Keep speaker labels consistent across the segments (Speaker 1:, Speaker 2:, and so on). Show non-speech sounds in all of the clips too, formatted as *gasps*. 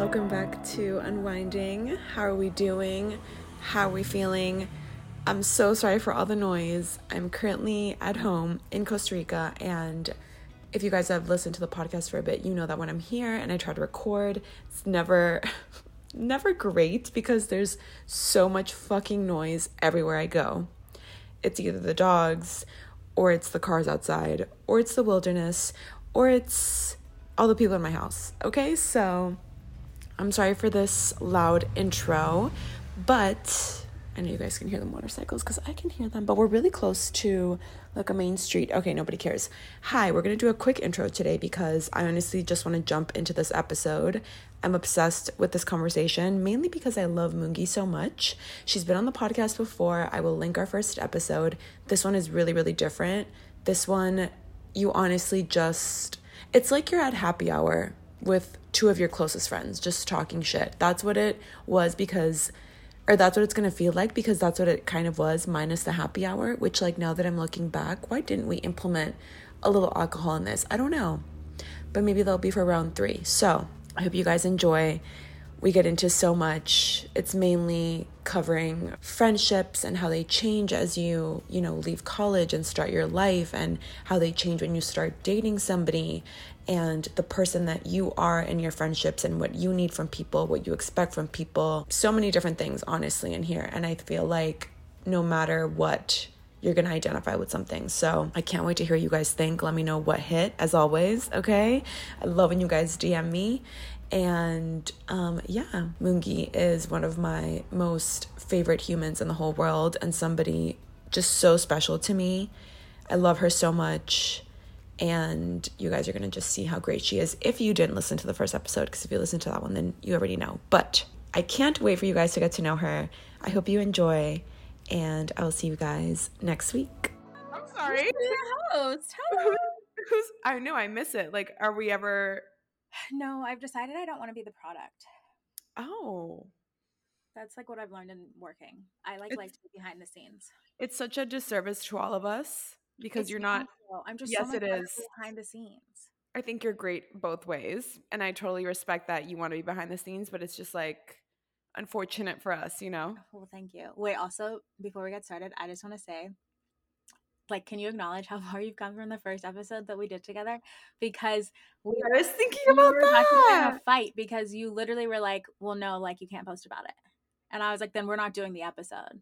Speaker 1: Welcome back to Unwinding. How are we doing? How are we feeling? I'm so sorry for all the noise. I'm currently at home in Costa Rica and if you guys have listened to the podcast for a bit, you know that when I'm here and I try to record, it's never *laughs* never great because there's so much fucking noise everywhere I go. It's either the dogs or it's the cars outside or it's the wilderness or it's all the people in my house. Okay, so I'm sorry for this loud intro, but I know you guys can hear the motorcycles because I can hear them, but we're really close to like a main street. Okay, nobody cares. Hi, we're gonna do a quick intro today because I honestly just want to jump into this episode. I'm obsessed with this conversation, mainly because I love Mungi so much. She's been on the podcast before. I will link our first episode. This one is really, really different. This one, you honestly just it's like you're at happy hour with two of your closest friends just talking shit. That's what it was because or that's what it's going to feel like because that's what it kind of was minus the happy hour, which like now that I'm looking back, why didn't we implement a little alcohol in this? I don't know. But maybe that'll be for round 3. So, I hope you guys enjoy we get into so much. It's mainly covering friendships and how they change as you, you know, leave college and start your life and how they change when you start dating somebody and the person that you are in your friendships and what you need from people, what you expect from people. So many different things honestly in here and I feel like no matter what you're going to identify with something. So I can't wait to hear you guys think. Let me know what hit, as always. Okay. I love when you guys DM me. And um, yeah, Mungi is one of my most favorite humans in the whole world and somebody just so special to me. I love her so much. And you guys are going to just see how great she is if you didn't listen to the first episode, because if you listen to that one, then you already know. But I can't wait for you guys to get to know her. I hope you enjoy, and I will see you guys next week. I'm sorry.
Speaker 2: host.
Speaker 1: Who's, I know I miss it. Like, are we ever
Speaker 2: No, I've decided I don't want to be the product.
Speaker 1: Oh,
Speaker 2: That's like what I've learned in working. I like
Speaker 1: It's-
Speaker 2: like to be behind the scenes
Speaker 1: it's such a disservice to all of us because
Speaker 2: It's
Speaker 1: you're not.
Speaker 2: awful. I'm just
Speaker 1: Yes,
Speaker 2: so
Speaker 1: it is.
Speaker 2: behind the scenes.
Speaker 1: I think you're great both ways, and I totally respect that you want to be behind the scenes, but it's just like unfortunate for us, you know.
Speaker 2: Oh, well, thank you. Wait, also before we get started, I just want to say, like, can you acknowledge how *laughs* far you've come from the first episode that we did together? Because we
Speaker 1: I was thinking
Speaker 2: we
Speaker 1: about
Speaker 2: were about to get in
Speaker 1: that.
Speaker 2: a fight because you literally were like, "Well, no, like you can't post about it," and I was like, "Then we're not doing the episode."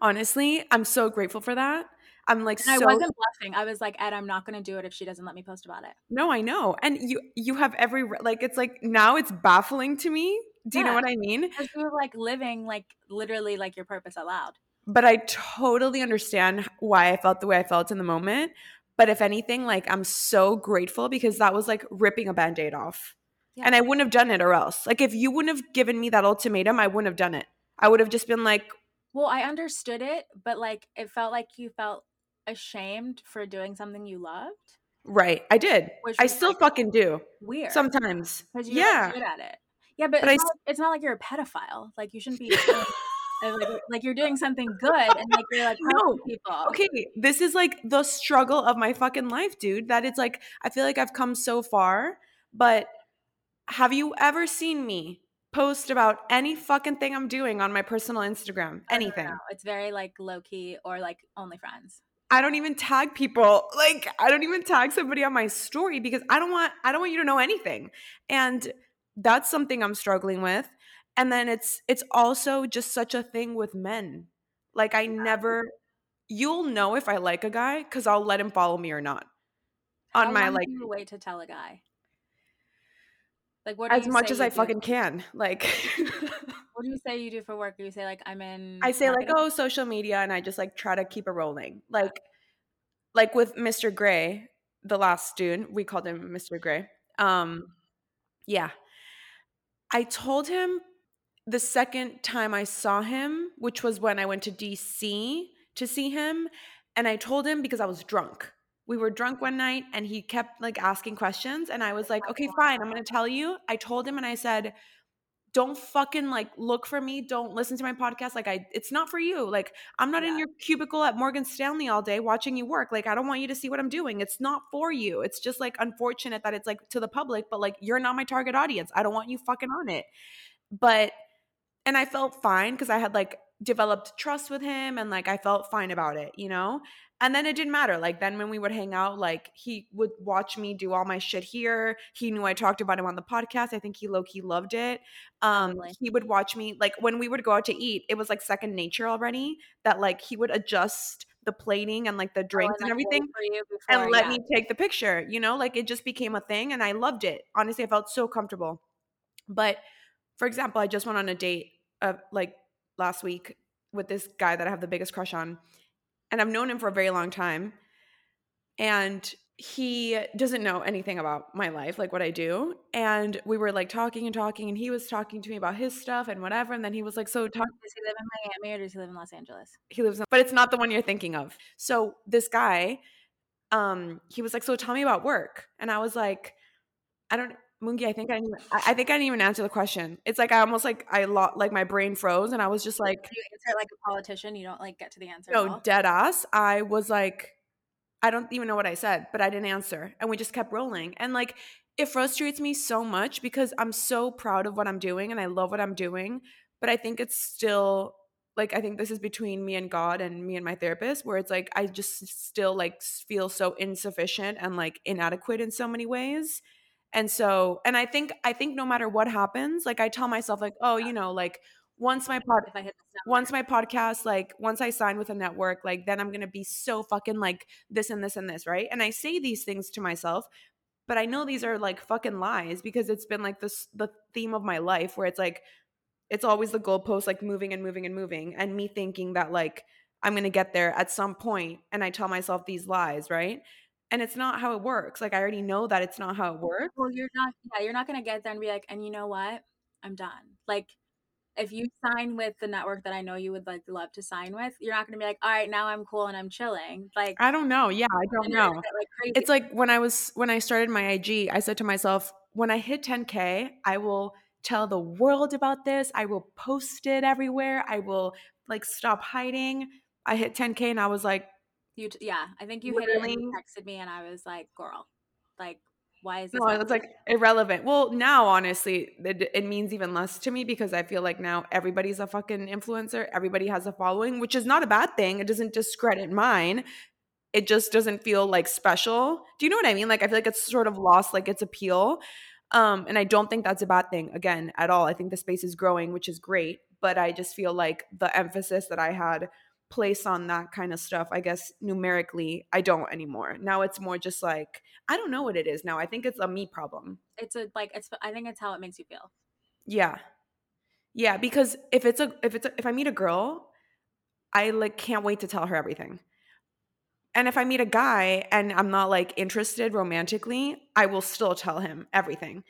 Speaker 1: Honestly, I'm so grateful for that. I'm like
Speaker 2: And
Speaker 1: so
Speaker 2: I wasn't bluffing. I was like, "Ed, I'm not going to do it if she doesn't let me post about it."
Speaker 1: no, I know, and you you have every like it's like now it's baffling to me. Do you know what I mean?
Speaker 2: Because you were like living like literally like your purpose out loud.
Speaker 1: But I totally understand why I felt the way I felt in the moment. But if anything, like I'm so grateful because that was like ripping a band aid off.
Speaker 2: Yeah.
Speaker 1: And I wouldn't have done it or else. Like if you wouldn't have given me that ultimatum, I wouldn't have done it. I would have just been like,
Speaker 2: Well, I understood it, but like it felt like you felt ashamed for doing something you loved.
Speaker 1: right, I did. I still
Speaker 2: like,
Speaker 1: fucking do
Speaker 2: Weird.
Speaker 1: sometimes.
Speaker 2: because you're
Speaker 1: Yeah.
Speaker 2: good at it. Yeah, but,
Speaker 1: But
Speaker 2: it's,
Speaker 1: s-
Speaker 2: not, it's not like you're a pedophile. Like you shouldn't be *laughs* like, like you're doing something good and like you're like *laughs*
Speaker 1: No.
Speaker 2: people.
Speaker 1: Okay, this is like the struggle of my fucking life, dude. That it's like I feel like I've come so far, but have you ever seen me post about any fucking thing I'm doing on my personal Instagram?
Speaker 2: Oh, don't
Speaker 1: Anything.
Speaker 2: It's very like low key or like only friends.
Speaker 1: I don't even tag people. Like I don't even tag somebody on my story because I don't want I don't want you to know anything. And that's something I'm struggling with. And then it's it's also just such a thing with men. Like I never you'll know if I like a guy cuz I'll let him follow me or not.
Speaker 2: How
Speaker 1: On my like
Speaker 2: wait to tell a guy? Like what
Speaker 1: as much as I
Speaker 2: do?
Speaker 1: fucking can. Like *laughs*
Speaker 2: What do you say you do for work? Do you say like I'm in?
Speaker 1: I say like, oh, social media, and I just like try to keep it rolling. Like, like with Mr. Gray, the last dude, we called him Mr. Gray. Um, yeah. I told him the second time I saw him, which was when I went to DC to see him, and I told him because I was drunk. We were drunk one night and he kept like asking questions and I was like, "Okay, fine, I'm going to tell you." I told him and I said, don't fucking like look for me. Don't listen to my podcast. Like i it's not for you. Like i'm not yeah. in your cubicle at morgan stanley all day watching you work. Like i don't want you to see what i'm doing. It's not for you. It's just like unfortunate that it's like to the public but like you're not my target audience. I don't want you fucking on it. But and i felt fine because i had like developed trust with him and like i felt fine about it you know? And then it didn't matter like then when we would hang out like he would watch me do all my shit here. He knew i talked about him on the podcast. I think he low-key loved it. Um he would watch me like when we would go out to eat it was like second nature already that like he would adjust the plating and like the oh, drinks oh, and, and everything before, and let yeah. me take the picture you know? Like it just became a thing and i loved it. Honestly i felt so comfortable. But for example i just went on a date uh, like last week with this guy that i have the biggest crush on and I've known him for a very long time. And he doesn't know anything about my life, like what I do. And we were like talking and talking, and he was talking to me about his stuff and whatever. And then he was like, "So, talk-
Speaker 2: does he live in Miami or does he live in Los Angeles?"
Speaker 1: He lives, in, but it's not the one you're thinking of. So this guy, um, he was like, "So tell me about work," and I was like, "I don't." Mungi, I think I, I think I didn't even answer the question. It's like I almost like I lot like my brain froze and I was just like
Speaker 2: you answer like a politician, you don't like get to the answer.
Speaker 1: No, dead ass. I was like, I don't even know what I said, but I didn't answer. And we just kept rolling. And like it frustrates me so much because I'm so proud of what I'm doing and I love what I'm doing. But I think it's still like I think this is between me and God and me and my therapist, where it's like I just still like feel so insufficient and like inadequate in so many ways and so, and I think, I think no matter what happens, like I tell myself, like, oh, you know, like once my pod, once my podcast, like once I sign with a network, like then I'm gonna be so fucking like this and this and this, right? And I say these things to myself, but I know these are like fucking lies because it's been like this the theme of my life where it's like it's always the goalpost like moving and moving and moving, and me thinking that like I'm gonna get there at some point, and I tell myself these lies, right? And it's not how it works. Like I already know that it's not how it works.
Speaker 2: Well, you're not yeah, you're not going to get there and be like, "And you know what? I'm done." Like if you sign with the network that I know you would like love to sign with, you're not going to be like, "All right, now I'm cool and I'm chilling." Like
Speaker 1: I don't know. Yeah, I don't know. Like it's like when I was when I started my IG, I said to myself, "When I hit 10k, I will tell the world about this. I will post it everywhere. I will like stop hiding." I hit 10k and I was like,
Speaker 2: you t- yeah, I think you Literally. hit it and texted me, and I was like, "Girl, like, why is this?"
Speaker 1: No, it's like irrelevant. Well, now honestly, it, it means even less to me because I feel like now everybody's a fucking influencer. Everybody has a following, which is not a bad thing. It doesn't discredit mine. It just doesn't feel like special. Do you know what I mean? Like I feel like it's sort of lost like its appeal. Um, and I don't think that's a bad thing again at all. I think the space is growing, which is great. But I just feel like the emphasis that I had place on that kind of stuff i guess numerically i don't anymore. Now it's more just like i don't know what it is now i think it's a me problem.
Speaker 2: It's a like it's i think it's how it makes you feel.
Speaker 1: Yeah. Yeah because if it's a if it's a, if i meet a girl i like can't wait to tell her everything. And if i meet a guy and i'm not like interested romantically i will still tell him everything.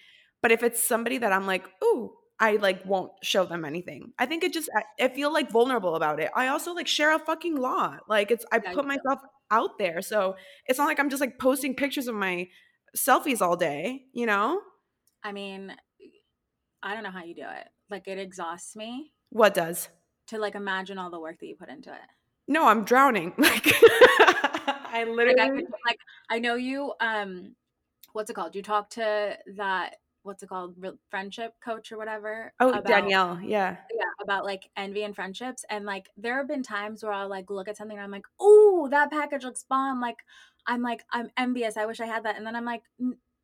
Speaker 1: But if it's somebody that i'm like ooh I like won't show them anything. I think it just I, I feel like vulnerable about it. I also like share a fucking lot. Like it's I yeah, put myself out there. So it's not like I'm just like posting pictures of my selfies all day, you know?
Speaker 2: I mean, I don't know how you do it. Like it exhausts me.
Speaker 1: What does?
Speaker 2: To like imagine all the work that you put into it.
Speaker 1: No, I'm drowning. *laughs* Like I literally
Speaker 2: like I, could, like I know you um what's it called? You talk to that what's it called Re- friendship coach or whatever
Speaker 1: oh about, danielle yeah.
Speaker 2: Yeah about like envy and friendships and like there have been times where i'll like look at something and i'm like oh that package looks bomb like i'm like i'm envious i wish i had that and then i'm like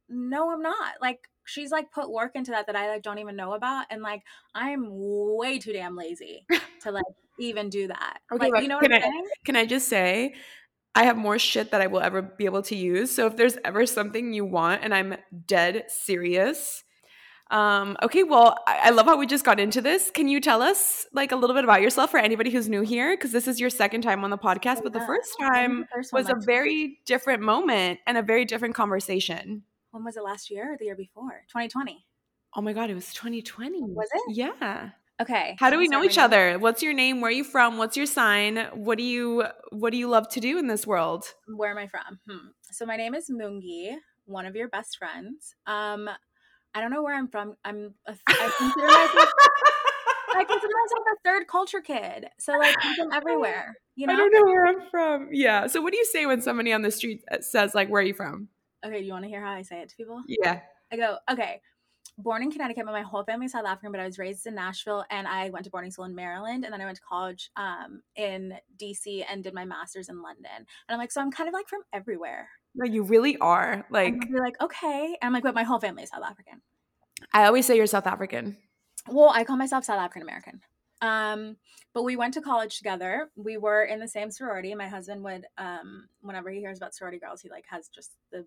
Speaker 2: no i'm not like she's like put work into that that i like don't even know about and like i'm way too damn lazy to like even do that okay like, you know what i'm
Speaker 1: I, saying? can i just say I have more shit that I will ever be able to use. So if there's ever something you want and I'm dead serious, Um, okay, well, I, I love how we just got into this. Can you tell us like a little bit about yourself for anybody who's new here? Because this is your second time on the podcast, but the first
Speaker 2: was the
Speaker 1: time
Speaker 2: first
Speaker 1: was a very different moment and a very different conversation.
Speaker 2: When was it last year or the year before? 2020.
Speaker 1: Oh my god, it was 2020.
Speaker 2: Was it?
Speaker 1: Yeah.
Speaker 2: Okay.
Speaker 1: How do we know each other? What's your name? Where are you from? What's your sign? What do you what do you love to do in this world?
Speaker 2: Where am I from? Hmm. So my name is Mungi, one of your best friends. Um, I don't know where I'm from. I'm a, I consider myself I *laughs* consider myself a third culture kid. So like I'm from everywhere. You know?
Speaker 1: I don't know where I'm from. Yeah. So what do you say when somebody on the street uh, says like where are you from?
Speaker 2: Okay, do you want to hear how I say it to people?
Speaker 1: Yeah.
Speaker 2: I go, okay, born in Connecticut, but my whole family's South African, but I was raised in Nashville and I went to boarding school in Maryland and then I went to college um, in DC and did my master's in London. And I'm like, so I'm kind of like from everywhere.
Speaker 1: No, you really are. Like
Speaker 2: they're like, okay. And I'm like, but my whole family is South African.
Speaker 1: I always say you're South African.
Speaker 2: Well, I call myself South African American. Um, but we went to college together. We were in the same sorority. My husband would, um, whenever he hears about sorority girls, he like has just the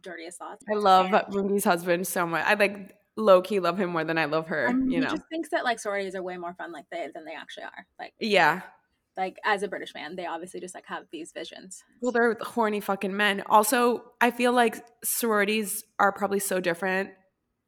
Speaker 2: dirtiest thoughts.
Speaker 1: I love
Speaker 2: And-
Speaker 1: husband so much. I like low key love him more than I love her,
Speaker 2: and
Speaker 1: you know.
Speaker 2: just thinks that like sororities are way more fun like they than they actually are. Like
Speaker 1: yeah.
Speaker 2: like as a British man, they obviously just like have these visions.
Speaker 1: Well, they're horny fucking men. Also, I feel like sororities are probably so different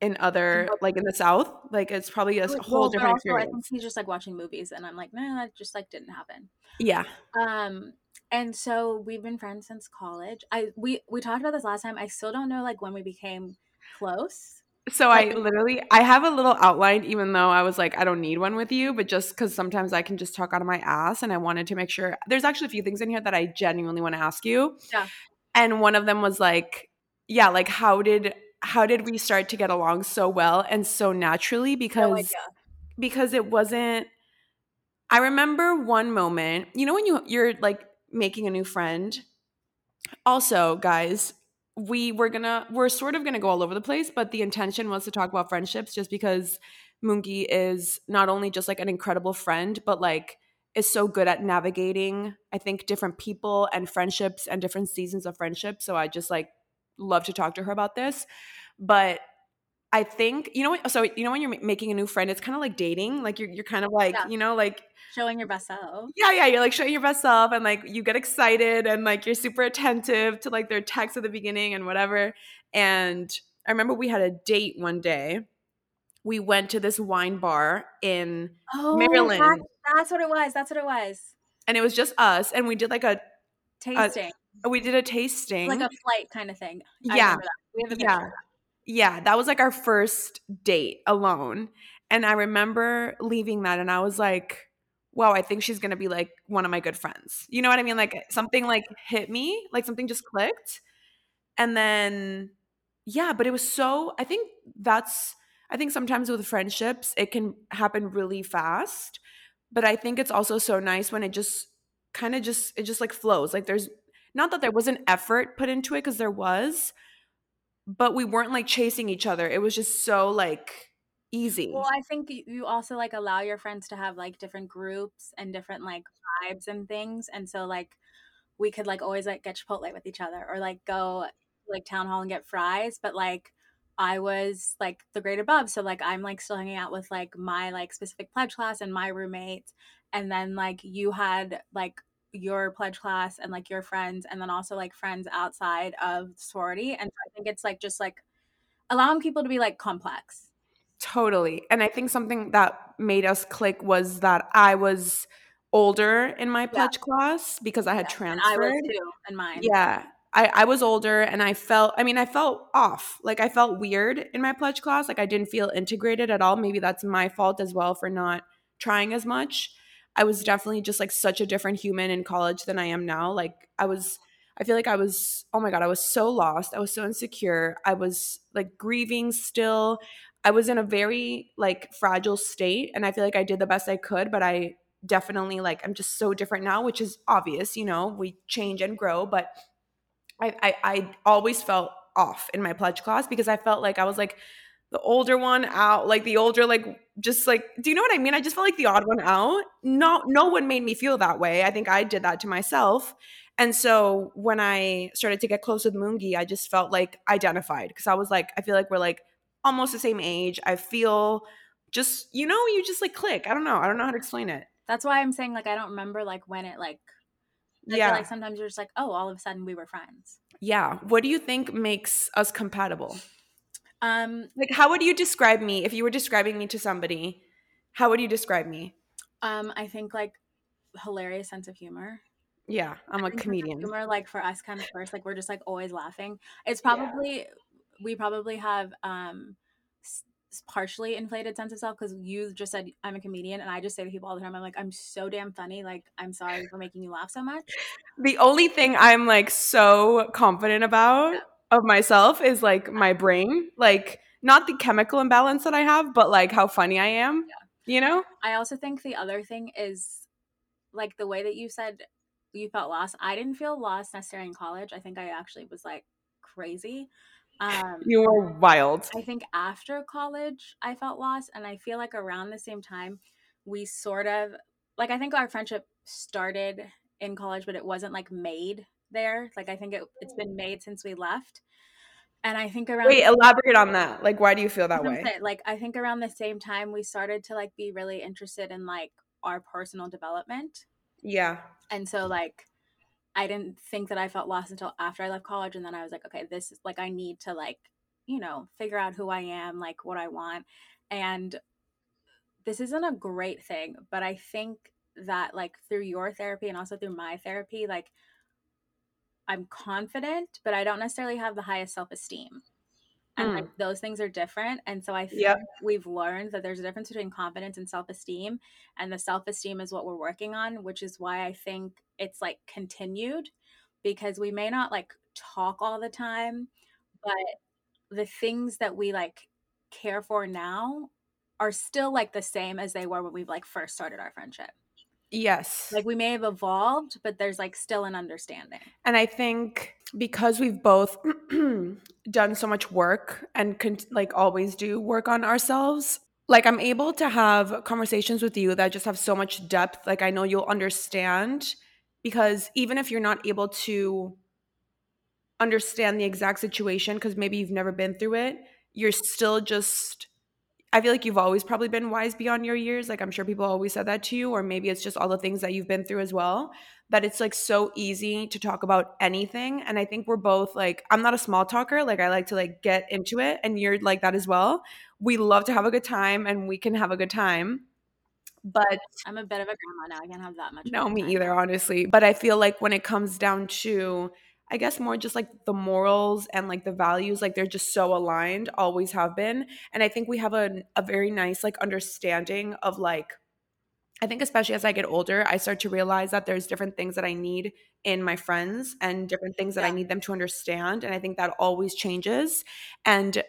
Speaker 1: in other like in the south. Like it's probably a
Speaker 2: Well,
Speaker 1: whole different
Speaker 2: also, I think
Speaker 1: experience.
Speaker 2: he's just like watching movies, and I'm like, nah, that just like didn't happen.
Speaker 1: Yeah.
Speaker 2: Um, and so we've been friends since college. I we we talked about this last time. I still don't know like when we became close.
Speaker 1: So I literally I have a little outline even though I was like I don't need one with you, but just cuz sometimes I can just talk out of my ass and I wanted to make sure there's actually a few things in here that I genuinely want to ask you.
Speaker 2: Yeah.
Speaker 1: And one of them was like yeah, like how did how did we start to get along so well and so naturally because
Speaker 2: idea.
Speaker 1: because it wasn't I remember one moment, you know when you you're like making a new friend. Also, guys, we were gonna we're sort of gonna go all over the place, but the intention was to talk about friendships just because Mungi is not only just like an incredible friend, but like is so good at navigating, I think, different people and friendships and different seasons of friendship. So I just like love to talk to her about this. But I think you know so you know when you're making a new friend, it's kind of like dating. Like you're you're kind of like,
Speaker 2: Yeah.
Speaker 1: you know, like
Speaker 2: Showing your best self.
Speaker 1: yeah, yeah, you're like showing your best self and like you get excited and like you're super attentive to like their texts at the beginning and whatever. And I remember we had a date one day. We went to this wine bar in
Speaker 2: Oh,
Speaker 1: Maryland.
Speaker 2: that- that's what it was. That's what it was.
Speaker 1: and it was just us and we did like a
Speaker 2: Tasting,
Speaker 1: we did a tasting.
Speaker 2: like a flight kind of thing. I
Speaker 1: Yeah.
Speaker 2: We have a
Speaker 1: yeah. Yeah, that was like our first date alone. And I remember leaving that and I was like, wow, I think she's going to be like one of my good friends. You know what I mean? Like something like hit me, like something just clicked. And then yeah, but it was so I think that's I think sometimes with friendships it can happen really fast, but I think it's also so nice when it just kind of just it just like flows. Like there's not that there was an effort put into it cuz there was, but we weren't like chasing each other. It was just so like easy.
Speaker 2: Well, I think you also like allow your friends to have like different groups and different like vibes and things, and so like we could like always like get Chipotle with each other or like go like town hall and get fries, but like I was like the grade above, so like I'm like still hanging out with like my like specific pledge class and my roommates, and then like you had like your pledge class and like your friends, and then also like friends outside of sorority, and so I think it's like just like allowing people to be like complex.
Speaker 1: Totally. And I think something that made us click was that I was older in my pledge class because I had
Speaker 2: And
Speaker 1: transferred.
Speaker 2: I was too, and mine.
Speaker 1: Yeah. I, I was older and I felt, I mean, I felt off. Like I felt weird in my pledge class. Like I didn't feel integrated at all. Maybe that's my fault as well for not trying as much. I was definitely just like such a different human in college than I am now. Like I was, I feel like I was, oh my God, I was so lost. I was so insecure. I was like grieving still. I was in a very like fragile state and I feel like I did the best I could, but I definitely like I'm just so different now, which is obvious, you know, we change and grow, but I, I I always felt off in my pledge class because I felt like I was like the older one out, like the older, like just like, do you know what I mean? I just felt like the odd one out. No, no one made me feel that way. I think I did that to myself. And so when I started to get close with Mungi, I just felt like identified because I was like, I feel like we're like almost the same age. I feel just, you know, you just like click. I don't know. I don't know how to explain it.
Speaker 2: That's why I'm saying like I don't remember like when it like I
Speaker 1: Yeah.
Speaker 2: like sometimes you're just like, oh, all of a sudden we were friends.
Speaker 1: Yeah. What do you think makes us compatible?
Speaker 2: Um,
Speaker 1: Like, how would you describe me if you were describing me to somebody? How would you describe me?
Speaker 2: um, I think like hilarious sense of humor.
Speaker 1: Yeah, I'm a
Speaker 2: I think sense of
Speaker 1: comedian.
Speaker 2: Humor, like for us, kind of first, like we're just like always laughing. It's
Speaker 1: Yeah.
Speaker 2: probably we probably have um partially inflated sense of self because you just said I'm a comedian, and I just say to people all the time, I'm like I'm so damn funny. Like I'm sorry for making you laugh so much.
Speaker 1: The only thing I'm like so confident about
Speaker 2: Yeah.
Speaker 1: Of myself is like my brain, like not the chemical imbalance that I have, but like how funny I am. Yeah. You know?
Speaker 2: I also think the other thing is like the way that you said you felt lost. I didn't feel lost necessarily in college. I think I actually was like crazy. Um,
Speaker 1: You were wild.
Speaker 2: I think after college, I felt lost. And I feel like around the same time, we sort of like, I think our friendship started in college, but it wasn't like made there. Like, I think it, it's been made since we left. And I think around
Speaker 1: Wait, elaborate on that. Like, why do you feel that way?
Speaker 2: Saying, like, I think around the same time, we started to like be really interested in like our personal development.
Speaker 1: Yeah.
Speaker 2: And so, like, I didn't think that I felt lost until after I left college. And then I was like, okay, this is like, I need to, like, you know, figure out who I am, like, what I want. And this isn't a great thing, but I think that, like, through your therapy and also through my therapy, like, I'm confident, but I don't necessarily have the highest self esteem. And like hmm. those things are different. And so I think
Speaker 1: Yep.
Speaker 2: we've learned that there's a difference between confidence and self esteem. And the self esteem is what we're working on, which is why I think it's like continued because we may not like talk all the time, but the things that we like care for now are still like the same as they were when we like first started our friendship.
Speaker 1: Yes.
Speaker 2: Like we may have evolved, but there's like still an understanding.
Speaker 1: And I think because we've both *clears throat* done so much work and con- like always do work on ourselves, like I'm able to have conversations with you that just have so much depth. Like I know you'll understand because even if you're not able to understand the exact situation because maybe you've never been through it, you're still just I feel like you've always probably been wise beyond your years. Like I'm sure people always said that to you, or maybe it's just all the things that you've been through as well. That it's like so easy to talk about anything. And I think we're both like, I'm not a small talker. Like I like to like get into it. And you're like that as well. We love to have a good time and we can have a good time. But
Speaker 2: I'm a bit of a grandma now. I can't have that much.
Speaker 1: no, me
Speaker 2: time.
Speaker 1: either, honestly. But I feel like when it comes down to, I guess more just like the morals and like the values, like they're just so aligned, always have been. And I think we have a, a very nice like understanding of like, I think especially as I get older, I start to realize that there's different things that I need in my friends and different things that I need them to understand. And I think that always changes. And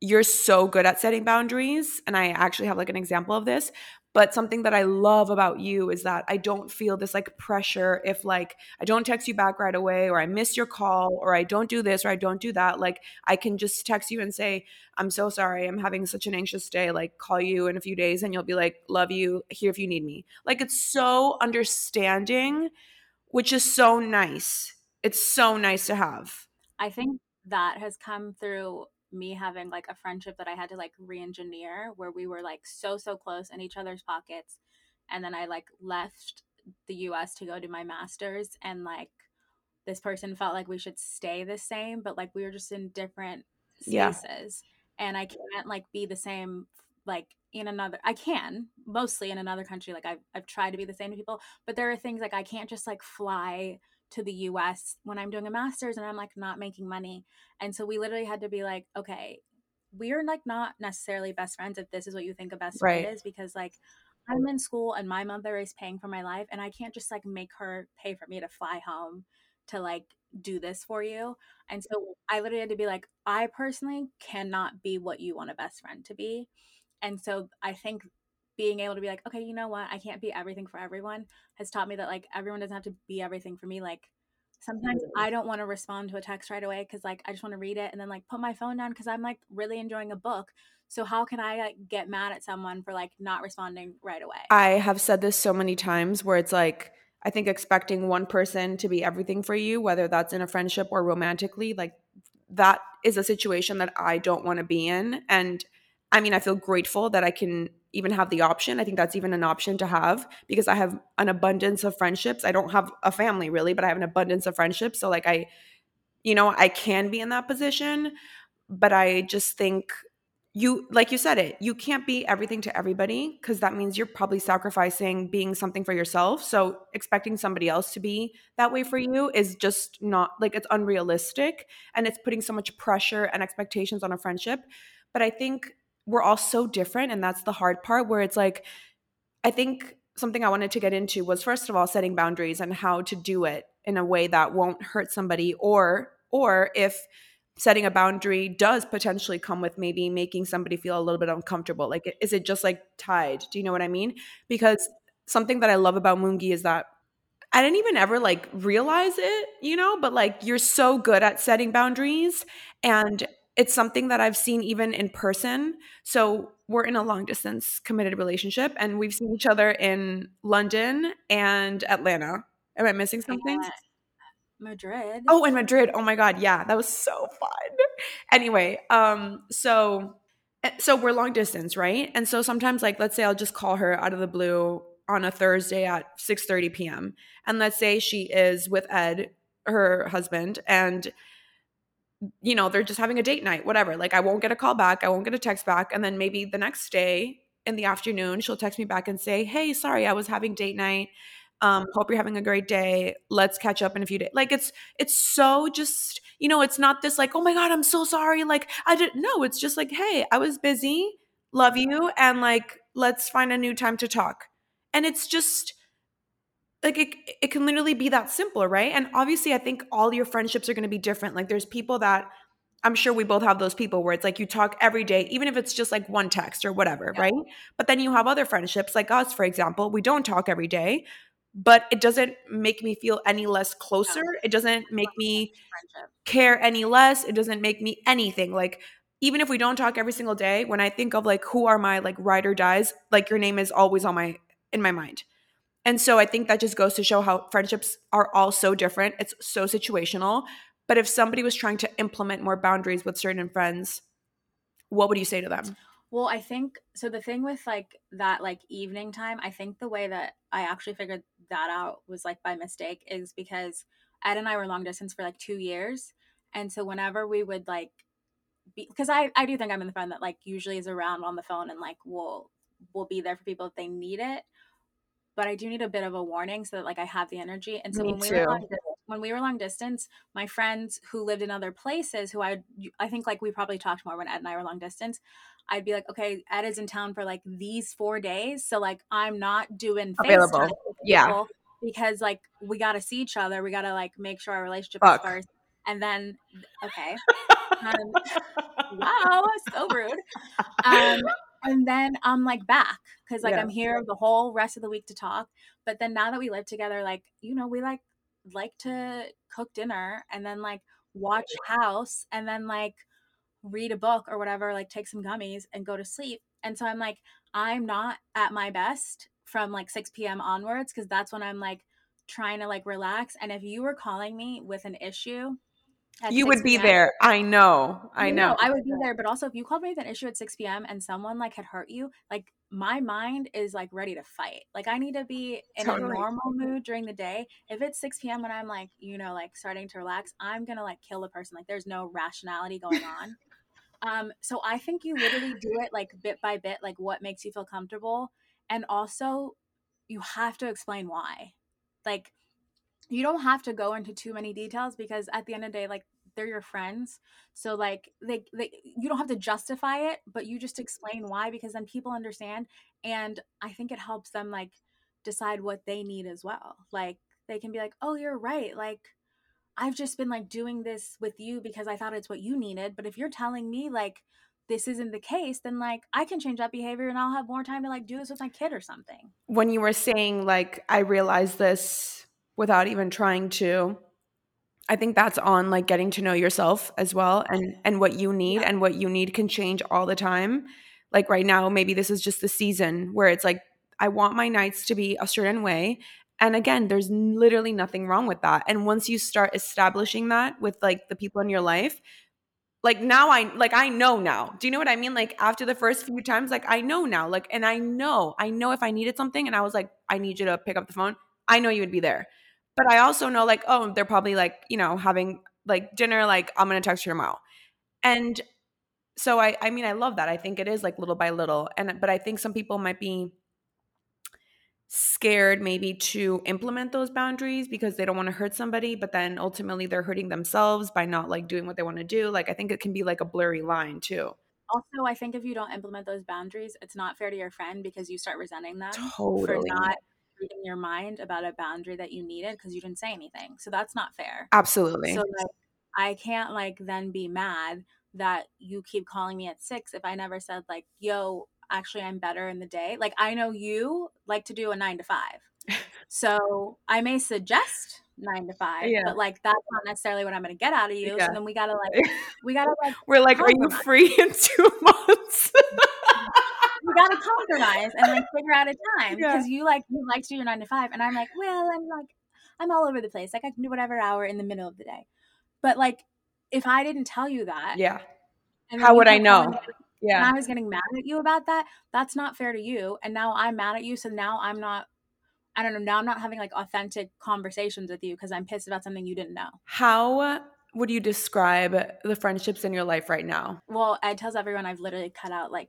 Speaker 1: you're so good at setting boundaries. And I actually have like an example of this. But something that I love about you is that I don't feel this like pressure if like I don't text you back right away or I miss your call or I don't do this or I don't do that. Like I can just text you and say, I'm so sorry. I'm having such an anxious day. Like call you in a few days and you'll be like, love you, here if you need me. Like it's so understanding, which is so nice. It's so nice to have.
Speaker 2: I think that has come through me having like a friendship that I had to like re-engineer where we were like so so close in each other's pockets and then I like left the US to go do my masters and like this person felt like we should stay the same but like we were just in different
Speaker 1: Yeah.
Speaker 2: spaces and I can't like be the same like in another I can mostly in another country like I've, I've tried to be the same to people but there are things like I can't just like fly to the US when I'm doing a master's and I'm like not making money. And so we literally had to be like, okay, we're like not necessarily best friends if this is what you think a best
Speaker 1: Right.
Speaker 2: friend is because like I'm in school and my mother is paying for my life and I can't just like make her pay for me to fly home to like do this for you. And so I literally had to be like, I personally cannot be what you want a best friend to be. And so I think being able to be like, okay, you know what? I can't be everything for everyone has taught me that like everyone doesn't have to be everything for me. Like sometimes mm. I don't want to respond to a text right away because like I just want to read it and then like put my phone down because I'm like really enjoying a book. So how can I like get mad at someone for like not responding right away?
Speaker 1: I have said this so many times where it's like, I think expecting one person to be everything for you, whether that's in a friendship or romantically, like that is a situation that I don't want to be in. And I mean, I feel grateful that I can even have the option. I think that's even an option to have because I have an abundance of friendships. I don't have a family really, but I have an abundance of friendships. So, like, I, you know, I can be in that position. But I just think you like you said it you can't be everything to everybody because that means you're probably sacrificing being something for yourself so expecting somebody else to be that way for you is just not like it's unrealistic and it's putting so much pressure and expectations on a friendship but i think we're all so different and that's the hard part where it's like i think something i wanted to get into was first of all setting boundaries and how to do it in a way that won't hurt somebody or or if setting a boundary does potentially come with maybe making somebody feel a little bit uncomfortable like is it just like tied? Do you know what i mean? Because something that i love about mungi is that i didn't even ever like realize it you know but like you're so good at setting boundaries and it's something that i've seen even in person so we're in a long distance committed relationship and we've seen each other in london and atlanta am i missing something
Speaker 2: Yeah. Madrid.
Speaker 1: Oh, in Madrid. Oh my god, yeah, that was so fun. anyway, um so eh, so we're long distance, right? And so sometimes like let's say I'll just call her out of the blue on a Thursday at 6:30 p.m. And let's say she is with Ed, her husband, and you know, they're just having a date night, whatever. Like I won't get a call back, I won't get a text back, and then maybe the next day in the afternoon she'll text me back and say, "Hey, sorry, I was having date night um hope you're having a great day let's catch up in a few days like it's it's so just you know it's not this like oh my god i'm so sorry like i didn't no it's just like hey i was busy love you and like let's find a new time to talk and it's just like it, it can literally be that simple right? And obviously i think all your friendships are going to be different. Like there's people that i'm sure we both have those people where it's like you talk every day even if it's just like one text or whatever
Speaker 2: Yeah.
Speaker 1: right? But then you have other friendships like us for example we don't talk every day but it doesn't make me feel any less closer. It doesn't make me care any less. It doesn't make me anything. Like even if we don't talk every single day when i think of like who are my like ride or dies like your name is always on my in my mind and so i think that just goes to show how friendships are all so different it's so situational but if somebody was trying to implement more boundaries with certain friends what would you say to them
Speaker 2: Well, I think so. The thing with like that, like evening time, I think the way that I actually figured that out was like by mistake is because Ed and I were long distance for like two years. And so whenever we would like be, because I, I do think I'm in the friend that like usually is around on the phone and like will will be there for people if they need it. But I do need a bit of a warning so that like I have the energy. And so
Speaker 1: Me
Speaker 2: when we
Speaker 1: too.
Speaker 2: were long, when we were long distance, my friends who lived in other places, who I I think like we probably talked more when Ed and I were long distance. I'd be like, okay, Ed is in town for like these four days, so like I'm not doing
Speaker 1: Available. Yeah.
Speaker 2: because like we got to see each other. We got to like make sure our relationship
Speaker 1: Fuck.
Speaker 2: is first, and then okay, *laughs* um, *laughs* wow, so rude. Um, and then I'm like back because like
Speaker 1: Yeah.
Speaker 2: I'm here the whole rest of the week to talk. But then now that we live together, like you know, we like like to cook dinner and then like watch House and then like read a book or whatever, like take some gummies and go to sleep. And so I'm like, I'm not at my best from like 6 p.m. onwards because that's when I'm like trying to like relax. And if you were calling me with an issue,
Speaker 1: you would be there i know i
Speaker 2: No,
Speaker 1: know
Speaker 2: I would be there. But also, if you called me with an issue at 6 p.m. and someone like had hurt you, like my mind is like ready to fight. Like I need to be *laughs* in
Speaker 1: Totally.
Speaker 2: a normal mood during the day. If it's 6 p.m. when I'm like, you know, like starting to relax, I'm gonna like kill the person. Like there's no rationality going on. *laughs* um, so I think you literally do it like bit by bit, like what makes you feel comfortable, and also you have to explain why. Like you don't have to go into too many details because at the end of the day, like they're your friends. So like they, they you don't have to justify it, but you just mm-hmm. explain why because then people understand and I think it helps them like decide what they need as well. Like they can be like, "Oh, you're right." Like I've just been like doing this with you because I thought it's what you needed, but if you're telling me like this isn't the case, then like I can change that behavior and I'll have more time to like do this with my kid or something.
Speaker 1: when you were saying like i realized this without even trying to i think that's on like getting to know yourself as well and and what you need and what you need can change all the time like right now maybe this is just the season where it's like i want my nights to be a certain way and again there's literally nothing wrong with that and once you start establishing that with like the people in your life like now I like I know now. Do you know what I mean? Like after the first few times, like I know now. Like and I know, I know if I needed something and I was like, I need you to pick up the phone, I know you would be there. But I also know like, oh, they're probably like, you know, having like dinner, like I'm gonna text you tomorrow. And so I I mean I love that. I think it is like little by little. And but I think some people might be scared maybe to implement those boundaries because they don't want to hurt somebody but then ultimately they're hurting themselves by not like doing what they want to do like i think it can be like a blurry line too
Speaker 2: also i think if you don't implement those boundaries it's not fair to your friend because you start resenting them
Speaker 1: totally.
Speaker 2: for not reading your mind about a boundary that you needed because you didn't say anything so that's not fair
Speaker 1: absolutely
Speaker 2: so like i can't like then be mad that you keep calling me at six if i never said like yo actually I'm better in the day. Like I know you like to do a nine to five. *laughs* So I may suggest nine to five, yeah. but like that's not necessarily what I'm gonna get out of you. Yeah. So then we gotta like *laughs* we gotta like
Speaker 1: We're like, are you free in two *laughs* months?
Speaker 2: Gotta compromise and like figure out a time. Because yeah. you like you like to do your nine to five and I'm like, well, I'm like I'm all over the place. Like I can do whatever hour in the middle of the day. But like if I didn't tell you that,
Speaker 1: yeah. How would I know?
Speaker 2: yeah. and I was getting mad at you about that, that's not fair to you. And now I'm mad at you. So now I'm not, I don't know, now I'm not having like authentic conversations with you because I'm pissed about something you didn't know.
Speaker 1: How would you describe the friendships in your life right now?
Speaker 2: Well, Ed tells everyone I've literally cut out like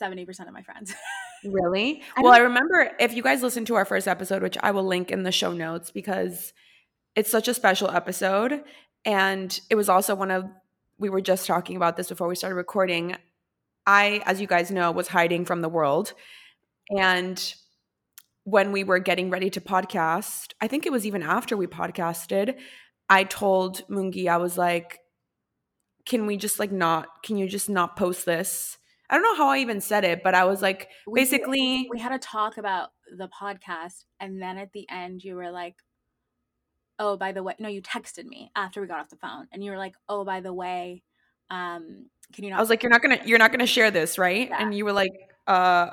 Speaker 2: 70% of my friends. *laughs*
Speaker 1: really? I well, I remember if you guys listened to our first episode, which I will link in the show notes because it's such a special episode. And it was also one of we were just talking about this before we started recording. I, as you guys know, was hiding from the world. And when we were getting ready to podcast, I think it was even after we podcasted, I told Mungi, I was like, can we just like not, can you just not post this? I don't know how I even said it, but I was like, we basically.
Speaker 2: we had a talk about the podcast. And then at the end, you were like, oh by the way no you texted me after we got off the phone and you were like oh by the way um can you not
Speaker 1: i was like you're not gonna you're not gonna share this right yeah. and you were like uh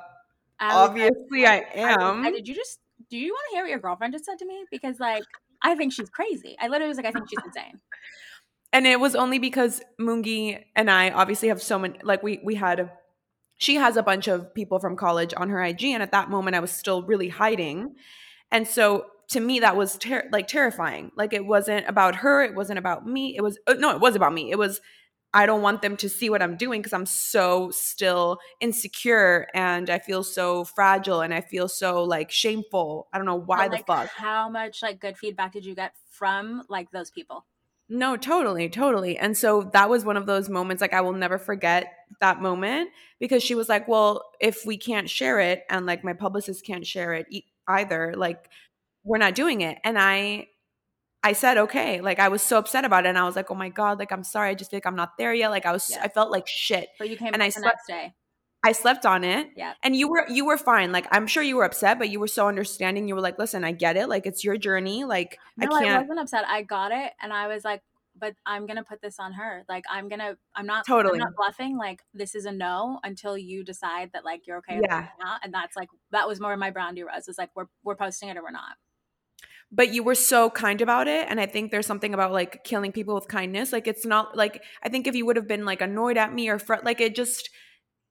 Speaker 1: I obviously like, i am
Speaker 2: I, I, did you just do you want to hear what your girlfriend just said to me because like i think she's crazy i literally was like i think she's insane *laughs*
Speaker 1: and it was only because mungi and i obviously have so many like we we had she has a bunch of people from college on her ig and at that moment i was still really hiding. And so to me that was ter- like terrifying. Like it wasn't about her it wasn't about me it was uh, no it was about me. It was i don't want them to see what i'm doing because i'm so still insecure and i feel so fragile and i feel so like shameful. I don't know why but, the fuck.
Speaker 2: how much like good feedback did you get from like those people
Speaker 1: no, totally, totally. And so that was one of those moments like I will never forget that moment because she was like, "Well, if we can't share it and like my publicist can't share it either, like we're not doing it. And I I said okay. Like I was so upset about it, and I was like, oh my god, like I'm sorry. I just think like, I'm not there yet. Like I was, I felt like shit.
Speaker 2: But you came and I slept, next day.
Speaker 1: I slept on it.
Speaker 2: Yeah.
Speaker 1: And you were you were fine. Like I'm sure you were upset, but you were so understanding. You were like, listen, I get it. Like it's your journey. Like
Speaker 2: no,
Speaker 1: I can't.
Speaker 2: I wasn't upset. I got it, and I was like, but I'm gonna put this on her. Like I'm gonna, I'm not
Speaker 1: totally
Speaker 2: I'm not bluffing. Like this is a no until you decide that like you're okay.
Speaker 1: Yeah.
Speaker 2: And that's like that was more of my boundary was. Is like we're we're posting it or we're not
Speaker 1: but you were so kind about it and i think there's something about like killing people with kindness like it's not like i think if you would have been like annoyed at me or fr- like it just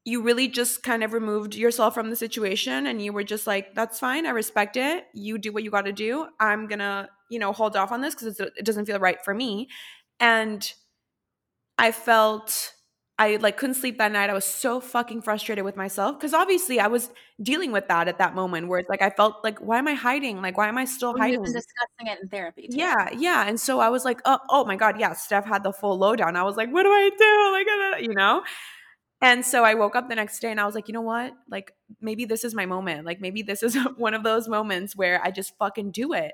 Speaker 1: you really just kind of removed yourself from the situation and you were just like that's fine i respect it you do what you got to do i'm gonna you know hold off on this because it doesn't feel right for me and i felt I like couldn't sleep that night. I was so fucking frustrated with myself because obviously I was dealing with that at that moment where it's like I felt like why am I hiding? Like why am I still well, hiding?
Speaker 2: Discussing it in therapy.
Speaker 1: Too. Yeah, yeah. And so I was like, oh, oh my god, yeah. Steph had the full lowdown. I was like, what do I do? Like, *laughs* you know. And so I woke up the next day and I was like, you know what? Like maybe this is my moment. Like maybe this is *laughs* one of those moments where I just fucking do it.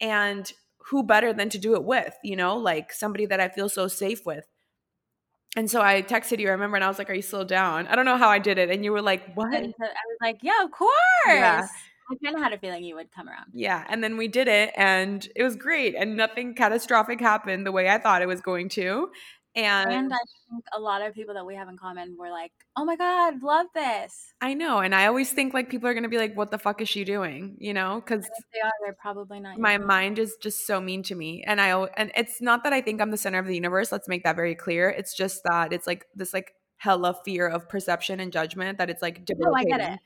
Speaker 1: And who better than to do it with? You know, like somebody that I feel so safe with. And so I texted you, I remember, and I was like, Are you still down? I don't know how I did it. And you were like, What? Uh, I
Speaker 2: was like, Yeah, of course. Yeah. I kind of had a feeling you would come around.
Speaker 1: Yeah. And then we did it, and it was great. And nothing catastrophic happened the way I thought it was going to. And,
Speaker 2: and I think a lot of people that we have in common were like, "Oh my god, love this."
Speaker 1: I know, and I always think like people are gonna be like, "What the fuck is she doing?" You know, because
Speaker 2: they are. They're probably not.
Speaker 1: My mind is just so mean to me, and I and it's not that I think I'm the center of the universe. Let's make that very clear. It's just that it's like this like hella fear of perception and judgment that it's like
Speaker 2: debilitating. No, I get it.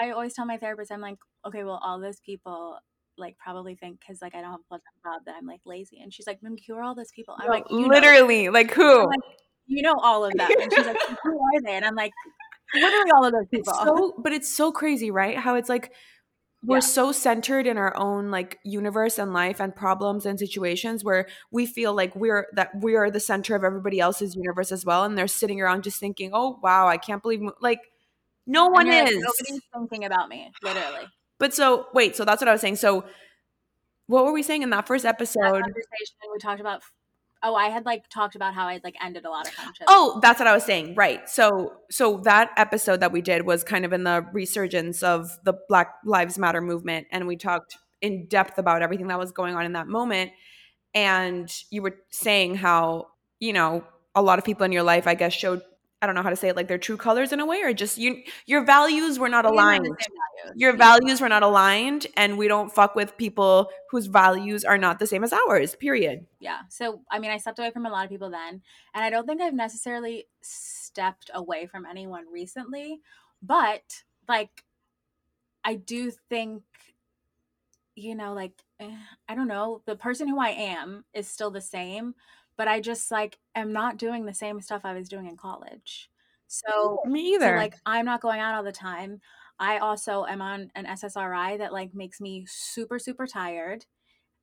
Speaker 2: I always tell my therapist, I'm like, okay, well, all those people like probably think because like I don't have a full time job that I'm like lazy. And she's like, who are all those people? I'm like,
Speaker 1: literally, know. like who?
Speaker 2: Like, you know all of them. And she's like, who are they? And I'm like, literally all of those people.
Speaker 1: It's so, but it's so crazy, right? How it's like we're yeah. so centered in our own like universe and life and problems and situations where we feel like we're that we are the center of everybody else's universe as well and they're sitting around just thinking oh wow i can't believe like no one is like,
Speaker 2: nobody's thinking about me literally
Speaker 1: but so wait, so that's what I was saying. So what were we saying in that first episode? That
Speaker 2: conversation we talked about Oh, I had like talked about how I'd like ended a lot of friendships.
Speaker 1: Oh, that's what I was saying. Right. So so that episode that we did was kind of in the resurgence of the Black Lives Matter movement and we talked in depth about everything that was going on in that moment and you were saying how, you know, a lot of people in your life I guess showed I don't know how to say it, like their true colors in a way, or just you your values were not aligned. Your values were not aligned, and we don't fuck with people whose values are not the same as ours. Period.
Speaker 2: Yeah. So I mean, I stepped away from a lot of people then, and I don't think I've necessarily stepped away from anyone recently, but like, I do think, you know, like eh, I don't know, the person who I am is still the same, but I just like am not doing the same stuff I was doing in college. So
Speaker 1: me either.
Speaker 2: So, like I'm not going out all the time. I also am on an SSRI that like makes me super super tired.